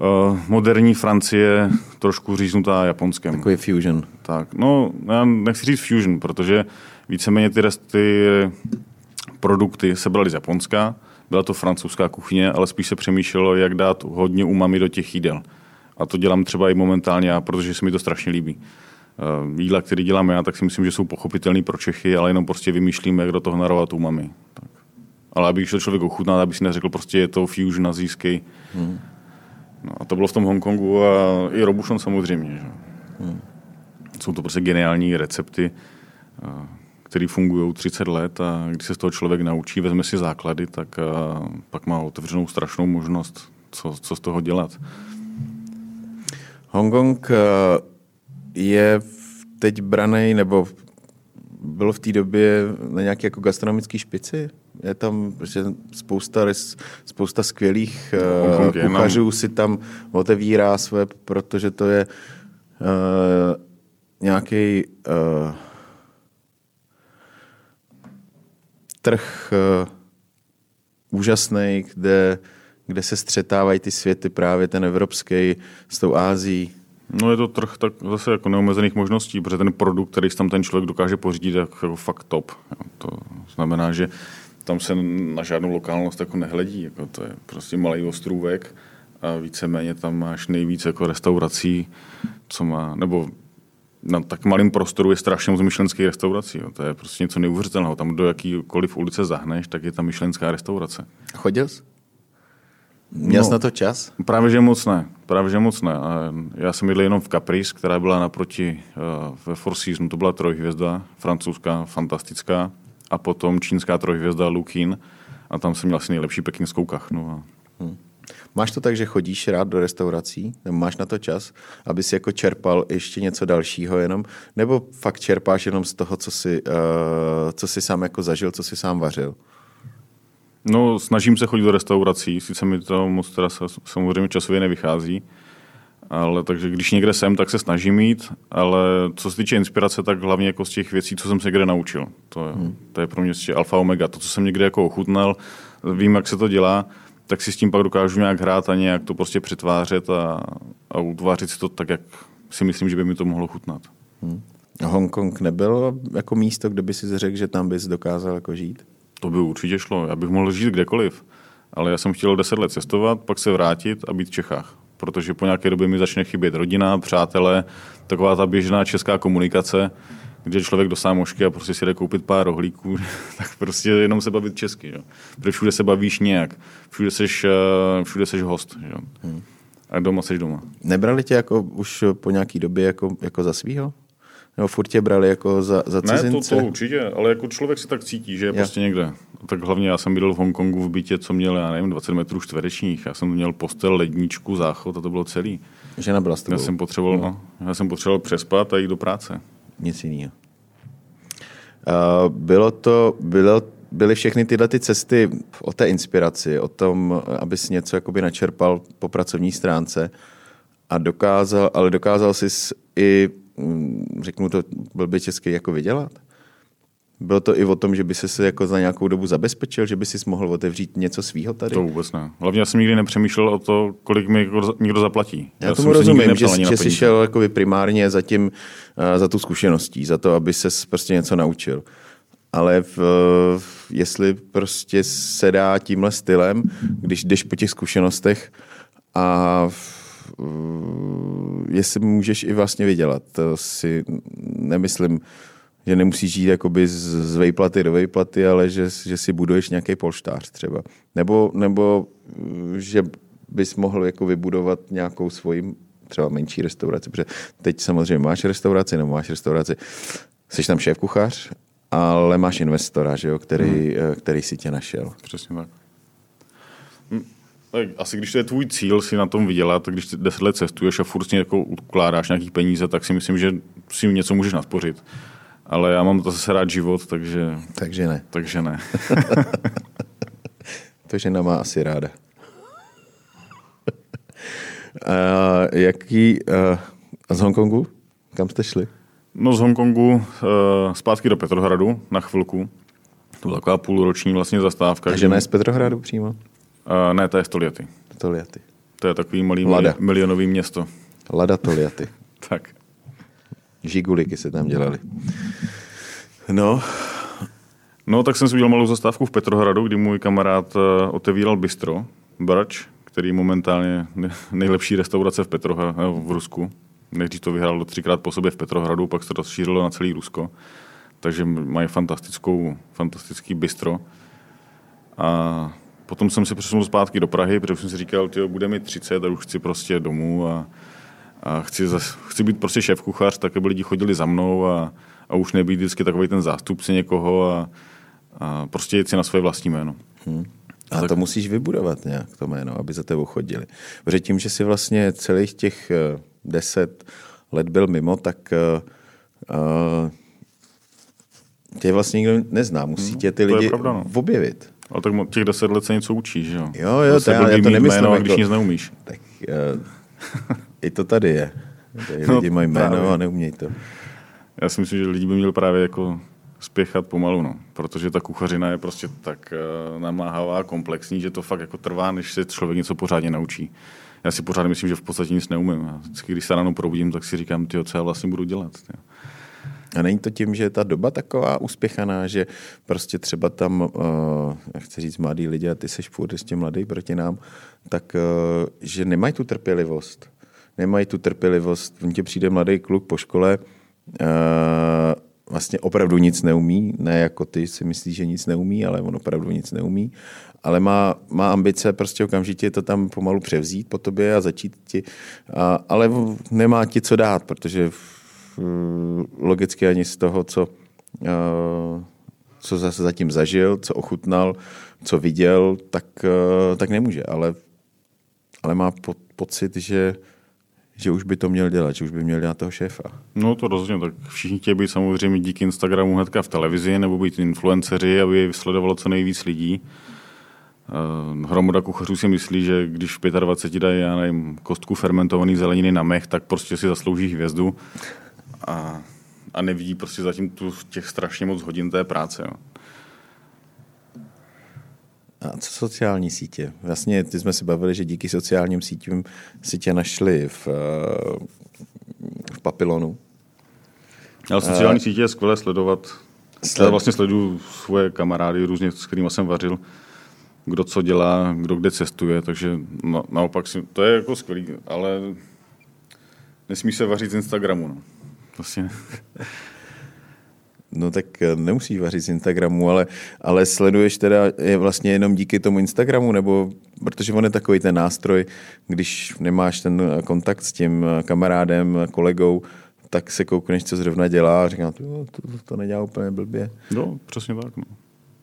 Uh, moderní Francie, trošku říznutá Japonskem. Takový fusion. Tak, no, já nechci říct fusion, protože víceméně ty, ty produkty se braly z Japonska, byla to francouzská kuchyně, ale spíš se přemýšlelo, jak dát hodně umami do těch jídel. A to dělám třeba i momentálně já, protože se mi to strašně líbí. Uh, jídla, které dělám já, tak si myslím, že jsou pochopitelné pro Čechy, ale jenom prostě vymýšlíme, jak do toho narovat umami. Tak. Ale aby šel člověk ochutnat, aby si neřekl, prostě je to fusion azijský. Hmm. No a to bylo v tom Hongkongu a i Robuchon samozřejmě. Že? Hmm. Jsou to prostě geniální recepty, které fungují 30 let a když se z toho člověk naučí, vezme si základy, tak pak má otevřenou strašnou možnost, co, co z toho dělat. Hongkong eh, je teď braný, nebo byl v té době na nějaké jako gastronomické špici? Je tam prostě spousta, spousta skvělých uh, kuchařů si tam otevírá své, protože to je uh, nějaký uh, trh uh, úžasný, kde, kde se střetávají ty světy, právě ten evropský s tou Ázií. No je to trh tak zase jako neomezených možností, protože ten produkt, který tam ten člověk dokáže pořídit, je jako fakt top. To znamená, že tam se na žádnou lokálnost jako nehledí. Jako to je prostě malý ostrůvek a víceméně tam máš nejvíc jako restaurací, co má, nebo na tak malém prostoru je strašně moc myšlenských restaurací. Jo. To je prostě něco neuvěřitelného. Tam do jakýkoliv ulice zahneš, tak je tam myšlenská restaurace. Chodil jsi? Měl jsi no, na to čas? Právě, že moc ne. Právě, že moc ne. A já jsem jel jenom v Caprice, která byla naproti uh, ve Four Seasons. To byla trojhvězda, francouzská, fantastická. A potom čínská trojhvězda Lukin. A tam jsem měl asi nejlepší pekingskou kachnu. A... Hmm. Máš to tak, že chodíš rád do restaurací? Nebo máš na to čas, aby si jako čerpal ještě něco dalšího jenom? Nebo fakt čerpáš jenom z toho, co jsi, uh, co jsi sám jako zažil, co jsi sám vařil? No, snažím se chodit do restaurací, sice mi to moc teda samozřejmě časově nevychází, ale takže když někde jsem, tak se snažím mít, ale co se týče inspirace, tak hlavně jako z těch věcí, co jsem se kde naučil. To je, hmm. to je pro mě ještě alfa omega. To, co jsem někde jako ochutnal, vím, jak se to dělá, tak si s tím pak dokážu nějak hrát a nějak to prostě přetvářet a, a utvářet si to tak, jak si myslím, že by mi to mohlo chutnat. Hmm. Hongkong nebyl jako místo, kde by si řekl, že tam bys dokázal jako žít? To by určitě šlo. Já bych mohl žít kdekoliv. Ale já jsem chtěl deset let cestovat, pak se vrátit a být v Čechách. Protože po nějaké době mi začne chybět rodina, přátelé, taková ta běžná česká komunikace, kde člověk do sámošky a prostě si jde koupit pár rohlíků, tak prostě jenom se bavit česky. Jo. Protože všude se bavíš nějak, všude seš, eh, všude seš host. Jo. Hmm. A doma seš doma. Nebrali tě jako už po nějaký době jako, jako za svýho? Nebo furt tě brali jako za, za cizince? Ne, to, to určitě, ale jako člověk si tak cítí, že je ja. prostě někde. Tak hlavně já jsem bydlel v Hongkongu v bytě, co měl, já nevím, 20 metrů čtverečních. Já jsem měl postel, ledničku, záchod a to bylo celý. Žena byla s tebou. Já jsem potřeboval, no. no. já jsem potřeboval přespat a jít do práce. Nic jiného. Uh, bylo to, bylo, byly všechny tyhle ty cesty o té inspiraci, o tom, abys něco jakoby načerpal po pracovní stránce a dokázal, ale dokázal jsi i řeknu to blbě česky, jako vydělat? Bylo to i o tom, že by se jako za nějakou dobu zabezpečil, že by si mohl otevřít něco svýho tady? To vůbec ne. Hlavně já jsem nikdy nepřemýšlel o to, kolik mi někdo zaplatí. Já, já tomu rozumím, že, že jsi šel jako primárně za, tím, za tu zkušeností, za to, aby se prostě něco naučil. Ale v, jestli prostě se dá tímhle stylem, když jdeš po těch zkušenostech a v, Eh, jestli můžeš i vlastně vydělat. To si nemyslím, že nemusíš žít jakoby z, z vejplaty do vejplaty, ale že, že si buduješ nějaký polštář třeba. Nebo, nebo eh, že bys mohl jako vybudovat nějakou svoji třeba menší restauraci, protože teď samozřejmě máš restauraci nebo máš restauraci, jsi tam šéf kuchař, ale máš investora, že jo, který, hmm. který si tě našel. Přesně tak. Tak asi když to je tvůj cíl si na tom vydělat, když deset let cestuješ a furt si jako ukládáš nějaký peníze, tak si myslím, že si něco můžeš naspořit. Ale já mám to zase rád život, takže... Takže ne. Takže ne. to žena má asi ráda. a jaký... A z Hongkongu? Kam jste šli? No z Hongkongu uh, zpátky do Petrohradu na chvilku. To byla taková půlroční vlastně zastávka. Žena je z Petrohradu přímo? Uh, ne, to je Stoliaty. Stoliaty. To je takový malý Lada. milionový město. Lada Toliaty. tak. Žiguliky se tam dělali. No. No, tak jsem si udělal malou zastávku v Petrohradu, kdy můj kamarád uh, otevíral bistro, Brač, který momentálně nejlepší restaurace v Petrohradu, eh, v Rusku. Nejdřív to vyhrál třikrát po sobě v Petrohradu, pak se to rozšířilo na celý Rusko. Takže mají fantastickou, fantastický bistro. A Potom jsem se přesunul zpátky do Prahy, protože jsem si říkal, že bude mi 30 a už chci prostě domů a, a chci, zas, chci být prostě šéf kuchař, tak aby lidi chodili za mnou a, a už nebýt vždycky takový ten zástupce někoho a, a prostě jít si na své vlastní jméno. Hmm. A tak... to musíš vybudovat nějak, to jméno, aby za tebou chodili. Protože tím, že jsi vlastně celých těch uh, deset let byl mimo, tak uh, tě vlastně nikdo nezná. Musí hmm, tě ty lidi pravda, no. objevit. Ale tak těch deset let se něco učíš, že jo? Jo, jo, to já, já to nemyslím. Jméno, jako, když nic neumíš. Tak uh, i to tady je. Tady no, lidi mají jméno právě. a neumějí to. Já si myslím, že lidi by měli právě jako spěchat pomalu, no. Protože ta kuchařina je prostě tak uh, namáhavá, komplexní, že to fakt jako trvá, než se člověk něco pořádně naučí. Já si pořád myslím, že v podstatě nic neumím. A vždycky, když se ráno probudím, tak si říkám, tyjo, co já vlastně budu dělat. Tyjo. A není to tím, že je ta doba taková uspěchaná, že prostě třeba tam, uh, chci říct, mladí lidi, a ty seš furt ještě mladý proti nám, tak uh, že nemají tu trpělivost. Nemají tu trpělivost. On tě přijde mladý kluk po škole, uh, vlastně opravdu nic neumí, ne jako ty si myslíš, že nic neumí, ale on opravdu nic neumí, ale má, má ambice prostě okamžitě to tam pomalu převzít po tobě a začít ti, a, ale nemá ti co dát, protože logicky ani z toho, co, co zase zatím zažil, co ochutnal, co viděl, tak, tak nemůže, ale, ale má po, pocit, že že už by to měl dělat, že už by měl dělat toho šéfa. No to rozhodně, tak všichni chtějí být samozřejmě díky Instagramu hnedka v televizi nebo být influenceři, aby sledovalo co nejvíc lidí. Uh, hromada kuchařů si myslí, že když v 25 dají, já nevím, kostku fermentovaný zeleniny na mech, tak prostě si zaslouží hvězdu a, a nevidí prostě zatím tu těch strašně moc hodin té práce. Jo. A co sociální sítě? Vlastně ty jsme si bavili, že díky sociálním sítím si tě našli v, v papilonu. Ale sociální uh, sítě je skvělé sledovat. Sled... Já vlastně sleduju svoje kamarády různě, s kterými jsem vařil, kdo co dělá, kdo kde cestuje, takže na, naopak si, to je jako skvělý, ale nesmí se vařit z Instagramu. No. Vlastně. No tak eh, nemusíš vařit z Instagramu, ale, ale sleduješ teda je vlastně jenom díky tomu Instagramu, nebo protože on je takový ten nástroj, když nemáš ten eh, kontakt s tím eh, kamarádem, kolegou, tak se koukneš, co zrovna dělá a říkám, to, to, to nedělá úplně blbě. No, přesně tak. No.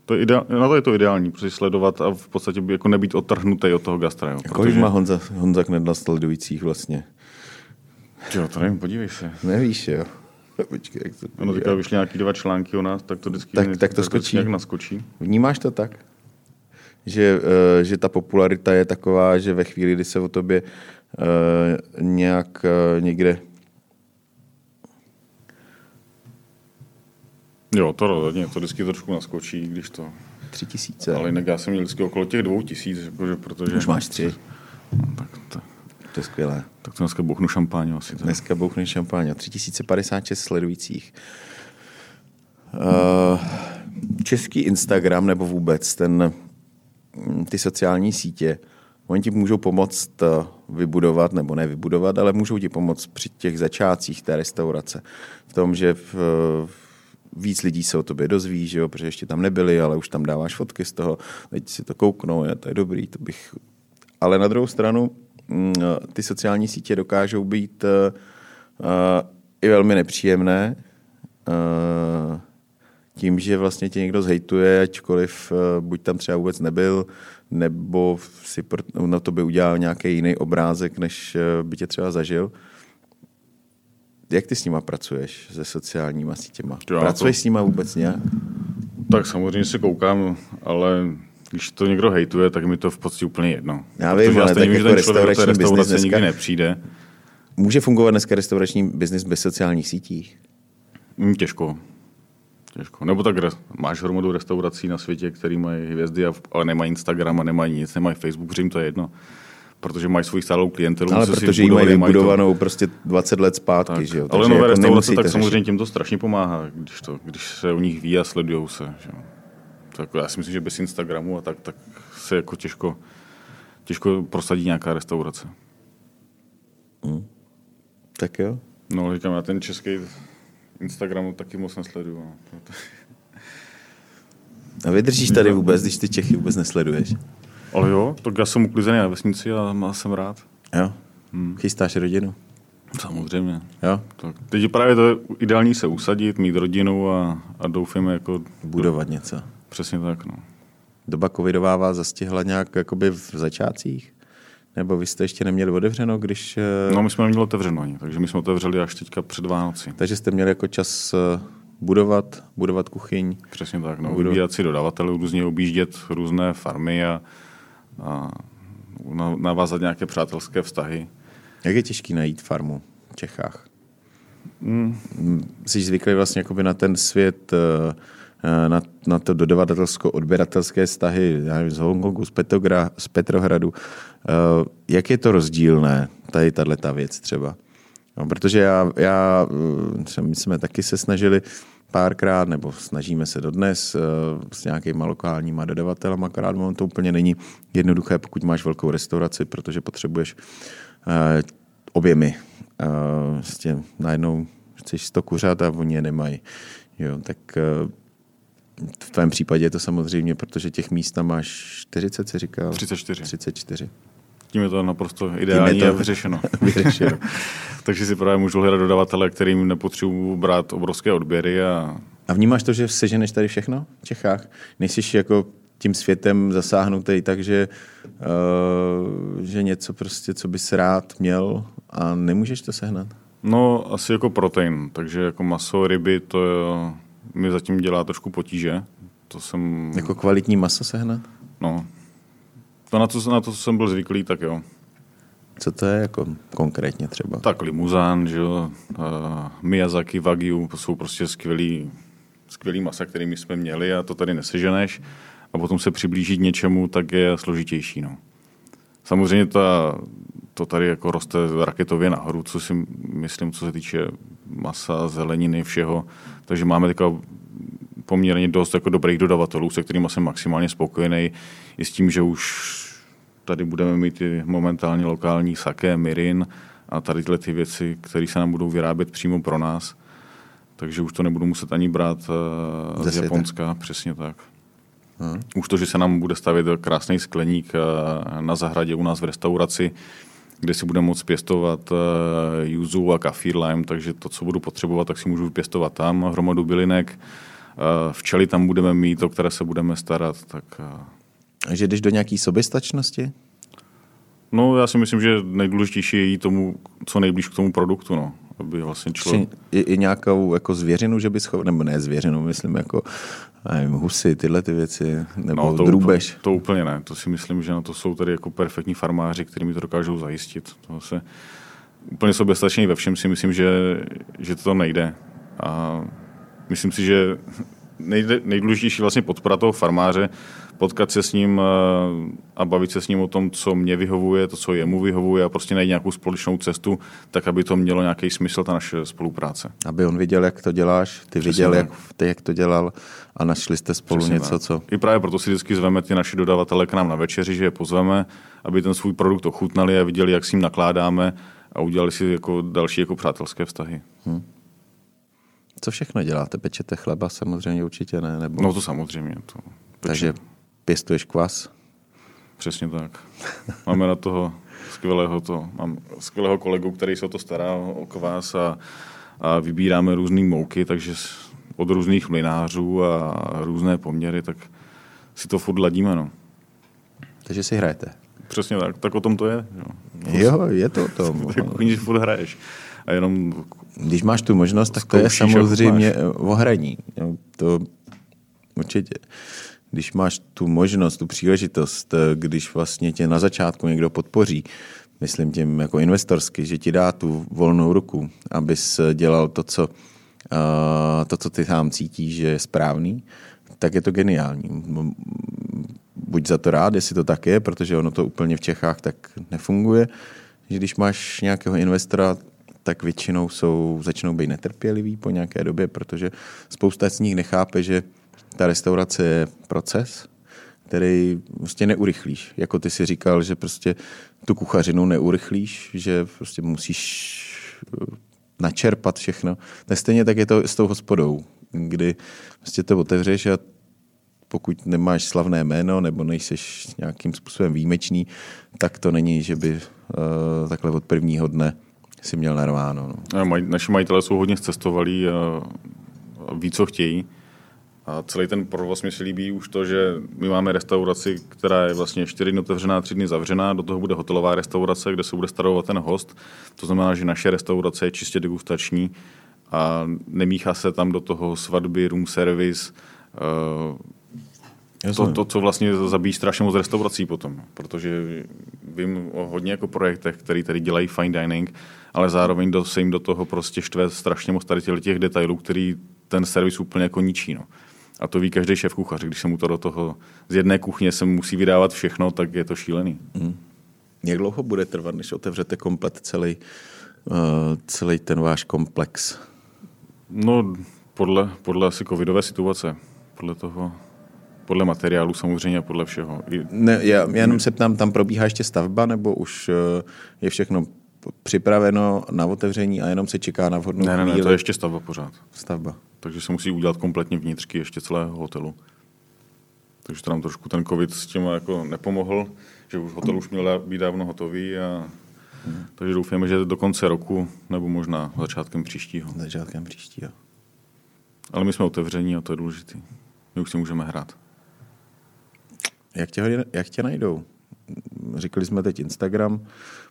To je ideál, na to je to ideální, prostě sledovat a v podstatě jako nebýt odtrhnutý od toho gastra. Jo, Kolik protože... má Honza, Honza Knedla sledujících vlastně? Jo, to nevím, podívej se. Nevíš, jo. Počkej, jak to ono teďka vyšly nějaký dva články o nás, tak to vždycky, tak, tak to skočí. nějak naskočí. Vnímáš to tak? Že, uh, že ta popularita je taková, že ve chvíli, kdy se o tobě uh, nějak uh, někde Jo, to rozhodně, to vždycky trošku naskočí, když to... Tři tisíce. Ale jinak já jsem měl vždycky okolo těch dvou tisíc, jakože, protože... Už máš tři. No, tak to, to je skvělé. Tak to dneska bouchnu šampáň asi. Tak. Dneska bouchnu šampáň. 3056 sledujících. Uh, český Instagram nebo vůbec ten, mm, ty sociální sítě, oni ti můžou pomoct eh, vybudovat, nebo ne vybudovat, ale můžou ti pomoct při těch začátcích té restaurace. V tom, že v, víc lidí se o tobě dozví, že jo, protože ještě tam nebyli, ale už tam dáváš fotky z toho, teď si to kouknou, je, to je dobrý, to bych... Ale na druhou stranu, ty sociální sítě dokážou být uh, i velmi nepříjemné, tím, že vlastně tě někdo zhejtuje, ačkoliv buď tam třeba vůbec nebyl, nebo si na to by udělal nějaký jiný obrázek, než by tě třeba zažil. Jak ty s nima pracuješ, se sociálníma sítěma? Já Pracuješ to... s nima vůbec nějak? Tak samozřejmě si koukám, ale když to někdo hejtuje, tak mi to v podstatě úplně jedno. Já vím, ale tak jako restaurační biznis dneska... nikdy nepřijde. Může fungovat dneska restaurační biznis bez sociálních sítí? Mm, těžko. Těžko. Nebo tak máš hromadu restaurací na světě, které mají hvězdy, ale nemají Instagram a nemají nic, nemají Facebook, že jim to je jedno. Protože mají svou stálou klientelu. Ale protože ji mají vybudovanou to... prostě 20 let zpátky. Tak. Že jo? Ale nové jako restaurace, tak samozřejmě tím to strašně pomáhá, když, to, když se u nich ví a sledují se. Že? Tak já si myslím, že bez Instagramu a tak, tak se jako těžko, těžko prosadí nějaká restaurace. Hmm. Tak jo. No, říkám, já ten český Instagram taky moc nesleduju. No. A vydržíš tady vůbec, když ty Čechy vůbec nesleduješ? Ale jo, tak já jsem uklizený na vesnici a má jsem rád. Jo? Hmm. Chystáš rodinu? Samozřejmě. Jo? Tak teď je právě to ideální se usadit, mít rodinu a, a doufáme jako... Budovat něco. Přesně tak, no. Doba covidová vás zastihla nějak jakoby v začátcích? Nebo vy jste ještě neměli otevřeno, když... Eh, no, my jsme neměli otevřeno ani, takže my jsme otevřeli až teďka před Vánoci. Takže jste měli jako čas eh, budovat, budovat kuchyň. Přesně tak, no, vybírat si dodavatelů, různě objíždět různé farmy a, a navázat nějaké přátelské vztahy. Jak je těžký najít farmu v Čechách? Mm. Jsi zvyklý vlastně jakoby na ten svět, eh, na, na to dodavatelsko-odběratelské vztahy nevím, z Hongkongu, z, Petrogra, z Petrohradu. Eh, jak je to rozdílné, tady tato věc třeba? No, protože já, já, eh, my jsme taky se snažili párkrát, nebo snažíme se dodnes s nějakýma lokálníma dodavatelama, akorát on to úplně není jednoduché, pokud máš velkou restauraci, protože potřebuješ objemy vlastně najednou chceš 100 kuřat a oni je nemají. Jo, tak eh, v tvém případě je to samozřejmě, protože těch míst tam máš 40, se říkal? 34. 34. Tím je to naprosto ideální a vyřešeno. vyřešeno. Takže si právě můžu hledat dodavatele, kterým nepotřebuji brát obrovské odběry. A... a vnímáš to, že seženeš tady všechno v Čechách? Nejsi jako tím světem zasáhnutý, takže uh, že něco prostě, co bys rád měl a nemůžeš to sehnat? No, asi jako protein, takže jako maso, ryby, to je, mi zatím dělá trošku potíže. To jsem... Jako kvalitní maso sehnat? No. To na to, na to jsem byl zvyklý, tak jo. Co to je jako konkrétně třeba? Tak limuzán, že jo, uh, Miyazaki, Wagyu, to jsou prostě skvělý, skvělý masa, kterými jsme měli a to tady neseženeš a potom se přiblížit něčemu, tak je složitější. No. Samozřejmě ta, to tady jako roste raketově nahoru, co si myslím, co se týče masa, zeleniny, všeho. Takže máme teďka poměrně dost jako dobrých dodavatelů, se kterými jsem maximálně spokojený. I s tím, že už tady budeme mít i momentálně lokální saké, mirin a tady tyhle ty věci, které se nám budou vyrábět přímo pro nás. Takže už to nebudu muset ani brát uh, z Japonska, přesně tak. Hmm. Už to, že se nám bude stavět krásný skleník uh, na zahradě u nás v restauraci, kde si budeme moct pěstovat juzu a kafir lime, takže to, co budu potřebovat, tak si můžu pěstovat tam, hromadu bylinek. Uh, včely tam budeme mít, o které se budeme starat. Tak, uh... Že jdeš do nějaké soběstačnosti? No, já si myslím, že nejdůležitější je jít tomu, co nejblíž k tomu produktu, no. Aby vlastně člověk... I, i nějakou jako zvěřinu, že bys choval, nebo ne zvěřinu, myslím jako nevím, husy, tyhle ty věci, nebo no, to drůbež. Úplně, to úplně ne, to si myslím, že na to jsou tady jako perfektní farmáři, kteří mi to dokážou zajistit. To se úplně soběstačný ve všem si myslím, že, že to nejde. A myslím si, že nejde, nejdůležitější vlastně podpora toho farmáře, potkat se s ním eh, a bavit se s ním o tom, co mě vyhovuje, to, co jemu vyhovuje a prostě najít nějakou společnou cestu, tak aby to mělo nějaký smysl, ta naše spolupráce. Aby on viděl, jak to děláš, ty Přesně viděl, jak, ty, jak to dělal a našli jste spolu Přesně něco, tak. co... I právě proto si vždycky zveme ty naši dodavatele k nám na večeři, že je pozveme, aby ten svůj produkt ochutnali a viděli, jak s ním nakládáme a udělali si jako další jako přátelské vztahy. Hmm. Co všechno děláte? Pečete chleba? Samozřejmě určitě ne. Nebo... No to samozřejmě. To Takže pěstuješ kvas? Přesně tak. Máme na toho skvělého, to, mám skvělého kolegu, který se o to stará, o kvás a, a vybíráme různé mouky, takže od různých mlinářů a různé poměry, tak si to furt ladíme. No. Takže si hrajete. Přesně tak, tak o tom to je. Jo, jo je to o tom. Když furt hraješ. A jenom... Když máš tu možnost, tak to je samozřejmě o hraní. To určitě když máš tu možnost, tu příležitost, eh, když vlastně tě na začátku někdo podpoří, myslím tím jako investorsky, že ti dá tu volnou ruku, abys dělal to, co, uh, to, co ty sám cítíš, že je správný, tak je to geniální. Buď za to rád, jestli to tak je, protože ono to úplně v Čechách tak nefunguje, že když máš nějakého investora, tak většinou jsou, začnou být netrpěliví po nějaké době, protože spousta z nich nechápe, že ta restaurace je proces, který prostě neurychlíš. Jako ty si říkal, že prostě tu kuchařinu neurychlíš, že prostě musíš eh, načerpat všechno. Tak stejně tak je to s tou hospodou, kdy prostě to otevřeš a pokud nemáš slavné jméno nebo nejseš nějakým způsobem výjimečný, tak to není, že by uh, takhle od prvního dne si měl narváno. No. Naši majitelé jsou hodně cestovali a ví, co chtějí. A celý ten provoz mi se líbí už to, že my máme restauraci, která je vlastně 4 dny otevřená, 3 dny zavřená, do toho bude hotelová restaurace, kde se bude starovat ten host. To znamená, že naše restaurace je čistě degustační a nemíchá se tam do toho svatby, room service, uh, to, to, co vlastně zabíjí strašně moc restaurací potom, protože vím o hodně jako projektech, který tady dělají fine dining, ale zároveň do, se jim do toho prostě štve strašně moc tady těch detailů, který ten servis úplně jako ničí. No. A to ví každý šéf kuchař, když se mu to do toho z jedné kuchně se musí vydávat všechno, tak je to šílený. Mm. Jak dlouho bude trvat, než otevřete komplet celý, uh, celý ten váš komplex? No, podle, podle asi covidové situace. Podle toho, podle materiálu samozřejmě a podle všeho. I... Ne, já, já jenom se ptám, tam probíhá ještě stavba, nebo už uh, je všechno připraveno na otevření a jenom se čeká na vhodnou ne, ne, ne, Ne, to je ještě stavba pořád. Stavba. Takže se musí udělat kompletně vnitřky ještě celého hotelu. Takže to nám trošku ten covid s tím jako nepomohl, že už hotel už měl být dávno hotový a hmm. takže doufáme, že do konce roku nebo možná začátkem příštího. Začátkem příštího. Ale my jsme otevření a to je důležité. My už si můžeme hrát. Jak tě, jak tě najdou? Říkali jsme teď Instagram,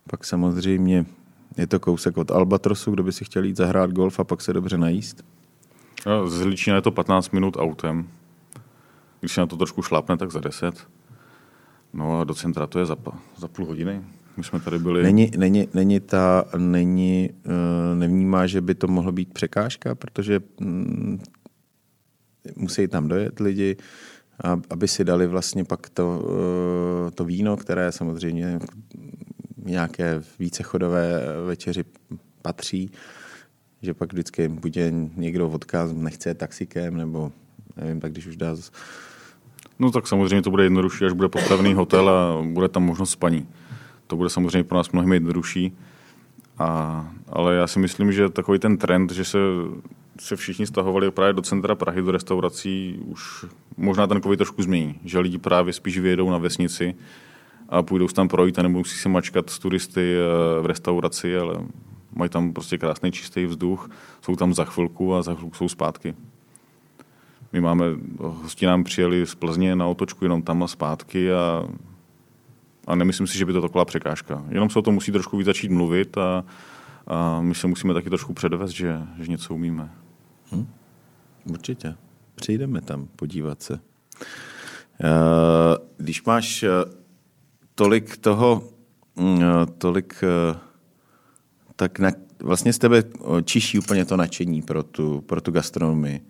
pak samozřejmě je to kousek od Albatrosu, kdo by si chtěl jít zahrát golf a pak se dobře najíst. No, z Ličína je to 15 minut autem. Když se na to trošku šlápne, tak za 10. No a do centra to je za, za půl hodiny. My jsme tady byli... Není, není, není ta, není, uh, nevnímá, že by to mohlo být překážka, protože mm, musí tam dojet lidi, aby si dali vlastně pak to, uh, to víno, které samozřejmě nějaké vícechodové večeři patří, že pak vždycky bude někdo odkaz, nechce taxikem, nebo nevím, tak když už dá... No tak samozřejmě to bude jednodušší, až bude postavený hotel a bude tam možnost spaní. To bude samozřejmě pro nás mnohem jednodušší. A, ale já si myslím, že takový ten trend, že se, se všichni stahovali právě do centra Prahy, do restaurací, už možná ten covid trošku změní. Že lidi právě spíš vyjedou na vesnici a půjdou tam projít a nebo musí se mačkat s turisty eh, v restauraci, ale mají tam prostě krásný čistý vzduch, jsou tam za chvilku a za chvilku jsou zpátky. My máme, hosti nám přijeli z Plzně na otočku jenom tam a zpátky a, a nemyslím si, že by to taková překážka. Jenom se o tom musí trošku víc začít mluvit a, a my se musíme taky trošku předvést, že, že něco umíme. Hmm. Určitě. Přijdeme tam podívat se. Když máš eh, tolik toho, mm, eh, tolik eh, tak na, vlastně z tebe čiší úplně to nadšení pro tu, pro tu gastronomii.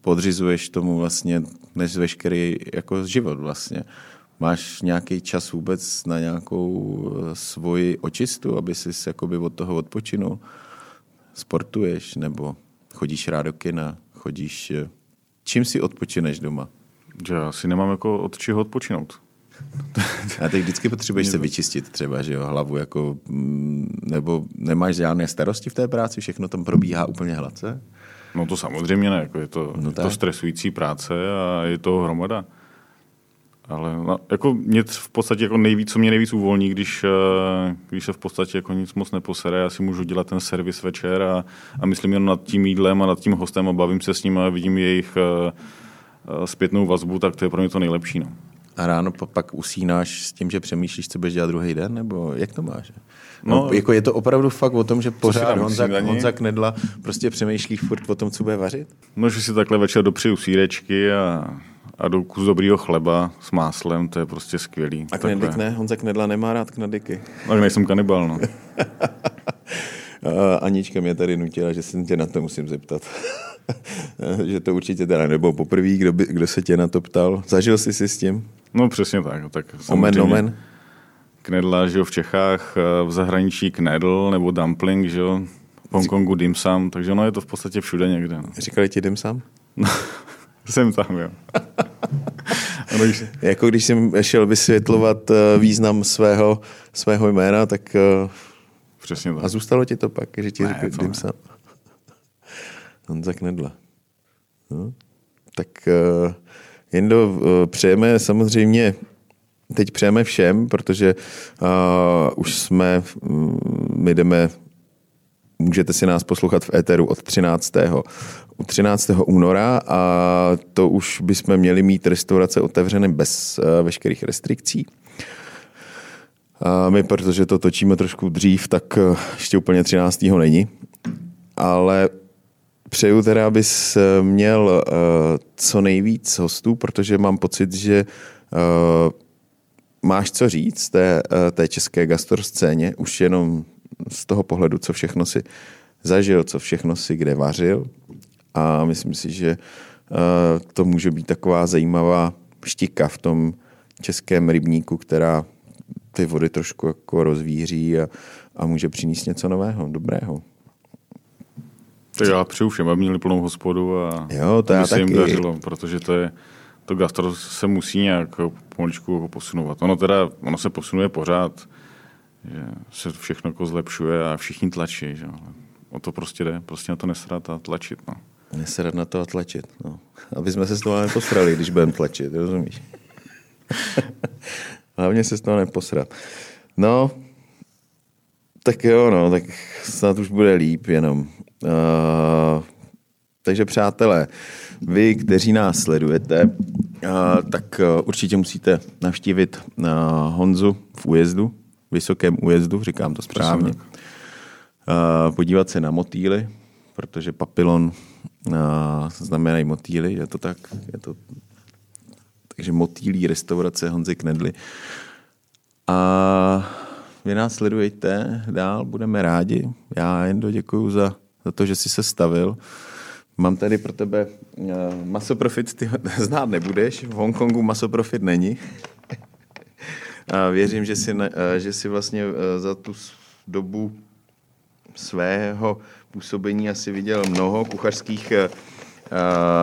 Podřizuješ tomu vlastně než veškerý jako život vlastně. Máš nějaký čas vůbec na nějakou eh, svoji očistu, aby jsi jakoby od toho odpočinul? Sportuješ nebo chodíš rád do kina? Chodíš... Čím si odpočineš doma? Já si nemám jako od čeho odpočinout. A teď vždycky potřebuješ se vyčistit třeba, že jo, hlavu, jako, mm, nebo nemáš žádné starosti v té práci, všechno tam probíhá úplně hladce? No to samozřejmě ne, jako je, to, no je to stresující práce a je to hromada. Ale no, jako mě v podstatě jako nejvíc, co mě nejvíc uvolní, když, eh, když se v podstatě jako nic moc neposere, já si můžu dělat ten servis večer a, a myslím jen nad tím jídlem a nad tím hostem a bavím se s ním a vidím jejich uh, zpětnou vazbu, tak to je pro mě to nejlepší. No. A ráno pak usínáš s tím, že přemýšlíš, co budeš dělat druhý den, nebo jak to máš? No, no, jako je to opravdu fakt o tom, že pořád Honza, Honza Knedla prostě přemýšlí furt o tom, co bude vařit? No, že si takhle večer dopřeju sírečky a, a do kus dobrýho chleba s máslem, to je prostě skvělý. A knedik ne? Honza Knedla nemá rád knediky. Tak nejsem kanibal, no. Anička mě tady nutila, že se tě na to musím zeptat. že to určitě teda nebo poprvé, kdo, by, kdo se tě na to ptal. Zažil jsi si s tím? No přesně tak. tak omen, omen. Knedla, že jo, v Čechách, eh, v zahraničí knedl nebo dumpling, že jo, v Hongkongu dim sum, takže no je to v podstatě všude někde. No. Říkali ti dim sum? No, jsem tam, jo. ano, když... Jako když jsem šel vysvětlovat eh, význam svého, svého jména, tak... Eh, Přesně tak. A zůstalo ti to pak, že ti řekli dim sum? Honza Knedla. No. Tak uh, Jendo, uh, přejeme samozřejmě teď přejeme všem, protože uh, už jsme, um, my jdeme, můžete si nás poslouchat v éteru od 13. U 13. února a to už bychom měli mít restaurace otevřené bez uh, veškerých restrikcí. A my, protože to točíme trošku dřív, tak ještě úplně 13. není. Ale přeju teda, abys eh, měl uh, co nejvíc hostů, protože mám pocit, že uh, máš co říct té, té české gastor scéně, už jenom z toho pohledu, co všechno si zažil, co všechno si kde vařil. A myslím si, že to může být taková zajímavá štika v tom českém rybníku, která ty vody trošku jako rozvíří a, a může přinést něco nového, dobrého. Tak já přeju všem, aby měli plnou hospodu a jo, to já se jim dařilo, protože to je, to gastro se musí nějak pomaličku jako posunovat. Ono teda, ono se posunuje pořád, že se všechno jako zlepšuje a všichni tlačí, že? o to prostě jde, prostě na to nesrat a tlačit. No. Nesrat na to a tlačit, no. Aby jsme se z toho neposrali, když budeme tlačit, rozumíš? Hlavně se z toho neposrat. No, tak jo, no, tak snad už bude líp jenom. Uh, takže přátelé, vy, kteří nás sledujete, uh, tak uh, určitě musíte navštívit Honzu v újezdu, Vysokém újezdu, říkám to správně. Podívat se na motýly, protože papilon znamenají motýly, je to tak? Je to... Takže motýlí restaurace Honzy Knedly. A vy nás sledujte dál, budeme rádi. Já jen děkuji za, za to, že jsi se stavil. Mám tady pro tebe uh, masoprofit, ty ho znát nebudeš, v Hongkongu masoprofit není. A věřím, že si, ne, že si vlastně za tu dobu svého působení asi viděl mnoho kuchařských,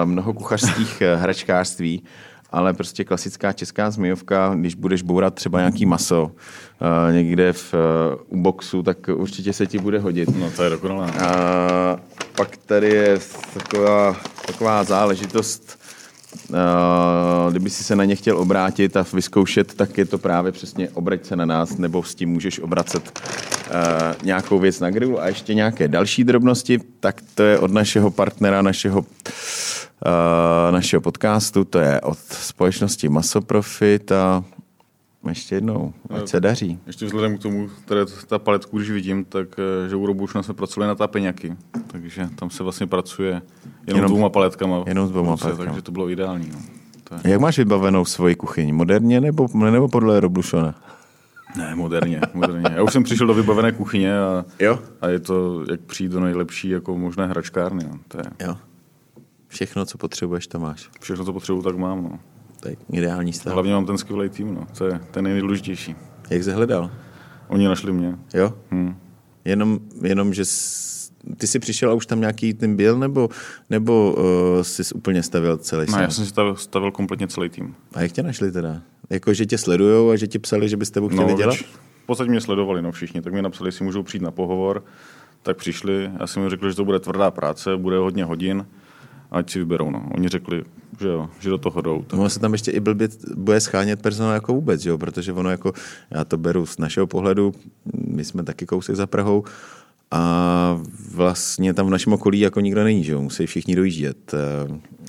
mnoho kuchařských hračkářství, ale prostě klasická česká zmijovka, když budeš bourat třeba nějaký maso někde v, u boxu, tak určitě se ti bude hodit. No to je dokonalé. A pak tady je taková, taková záležitost, Uh, kdyby si se na ně chtěl obrátit a vyzkoušet, tak je to právě přesně obrať se na nás, nebo s tím můžeš obracet uh, nějakou věc na grilu. A ještě nějaké další drobnosti, tak to je od našeho partnera, našeho, uh, našeho podcastu, to je od společnosti Masoprofit a ještě jednou, ať se daří. Ještě vzhledem k tomu, tady ta paletku, když vidím, tak že u Robušna jsme pracovali na tápeňaky, takže tam se vlastně pracuje jenom, jenom dvouma paletkama. Jenom dvouma paletkama. Takže to bylo ideální. No. To je... Jak máš vybavenou svoji kuchyni? Moderně nebo, nebo podle Roblušona? Ne, moderně, moderně. Já už jsem přišel do vybavené kuchyně a, jo? a je to, jak přijít do nejlepší jako možné hračkárny. No. To je... Jo. Všechno, co potřebuješ, to máš. Všechno, co potřebuju, tak mám. No. To je ideální stav. Hlavně mám ten skvělý tým, no. to je ten nejdůležitější. Jak jsi hledal? Oni našli mě. Jo? Hmm. Jenom, jenom, že jsi, ty jsi přišel a už tam nějaký tým byl, nebo, nebo uh, jsi úplně stavil celý No, já jsem si stavil, stavil kompletně celý tým. A jak tě našli teda? Jako, že tě sledujou a že ti psali, že by s tebou chtěli no, dělat? V podstatě mě sledovali no, všichni, tak mi napsali, jestli můžou přijít na pohovor, tak přišli. Já jsem jim řekl, že to bude tvrdá práce, bude hodně hodin, ať si vyberou. No. Oni řekli, že jo, že do toho jdou. Tak. No se tam ještě i blbě bude schánět personál jako vůbec, jo, protože ono jako, já to beru z našeho pohledu, my jsme taky kousek za Prahou, a vlastně tam v našem okolí jako nikdo není, že jo? musí všichni dojíždět.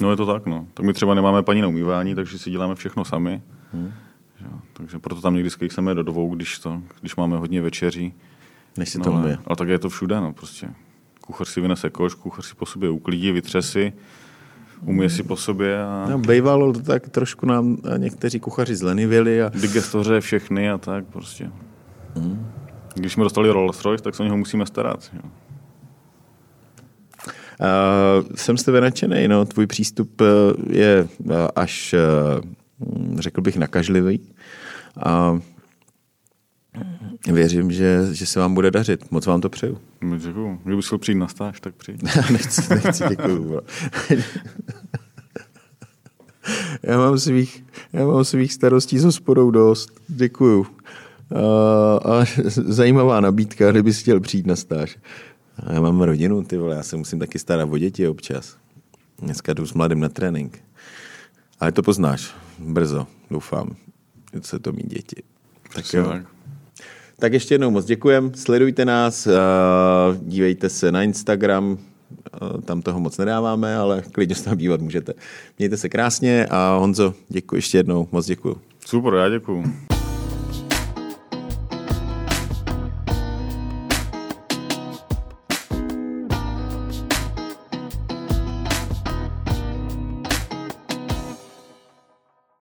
No je to tak, no. Tak my třeba nemáme paní na umývání, takže si děláme všechno sami. Hmm. Jo, takže proto tam někdy skejseme do dvou, když, to, když máme hodně večeří. Než si no, to umije. Ale tak je to všude, no prostě. Kuchař si vynese koš, kuchař si po sobě uklidí, vytře si, umije si po sobě. A... No, bejvalo to tak trošku nám někteří kuchaři zlenivěli. A... Digestoře všechny a tak prostě. Hmm. Když jsme dostali Rolls Royce, tak se o něho musíme starat. Jo. Uh, jsem z tebe nadšený, no, tvůj přístup je až, uh, řekl bych, nakažlivý. A věřím, že, že se vám bude dařit. Moc vám to přeju. Děkuju. Kdyby chtěl přijít na stáž, tak přijď. nechci, nechci, děkuju. já, mám svých, já mám svých starostí s hospodou dost. Děkuju. Uh, a zajímavá nabídka, kdyby chtěl přijít na stáž. Já mám rodinu, ty vole, já se musím taky starat o děti občas. Dneska jdu s mladým na trénink. Ale to poznáš brzo, doufám, že se to mít děti. Tak jo. Tak. Tak ještě jednou moc děkujem, sledujte nás, uh, dívejte se na Instagram, uh, tam toho moc nedáváme, ale klidně se tam dívat můžete. Mějte se krásně a Honzo, děkuji ještě jednou, moc děkuji. Super, já děkuji.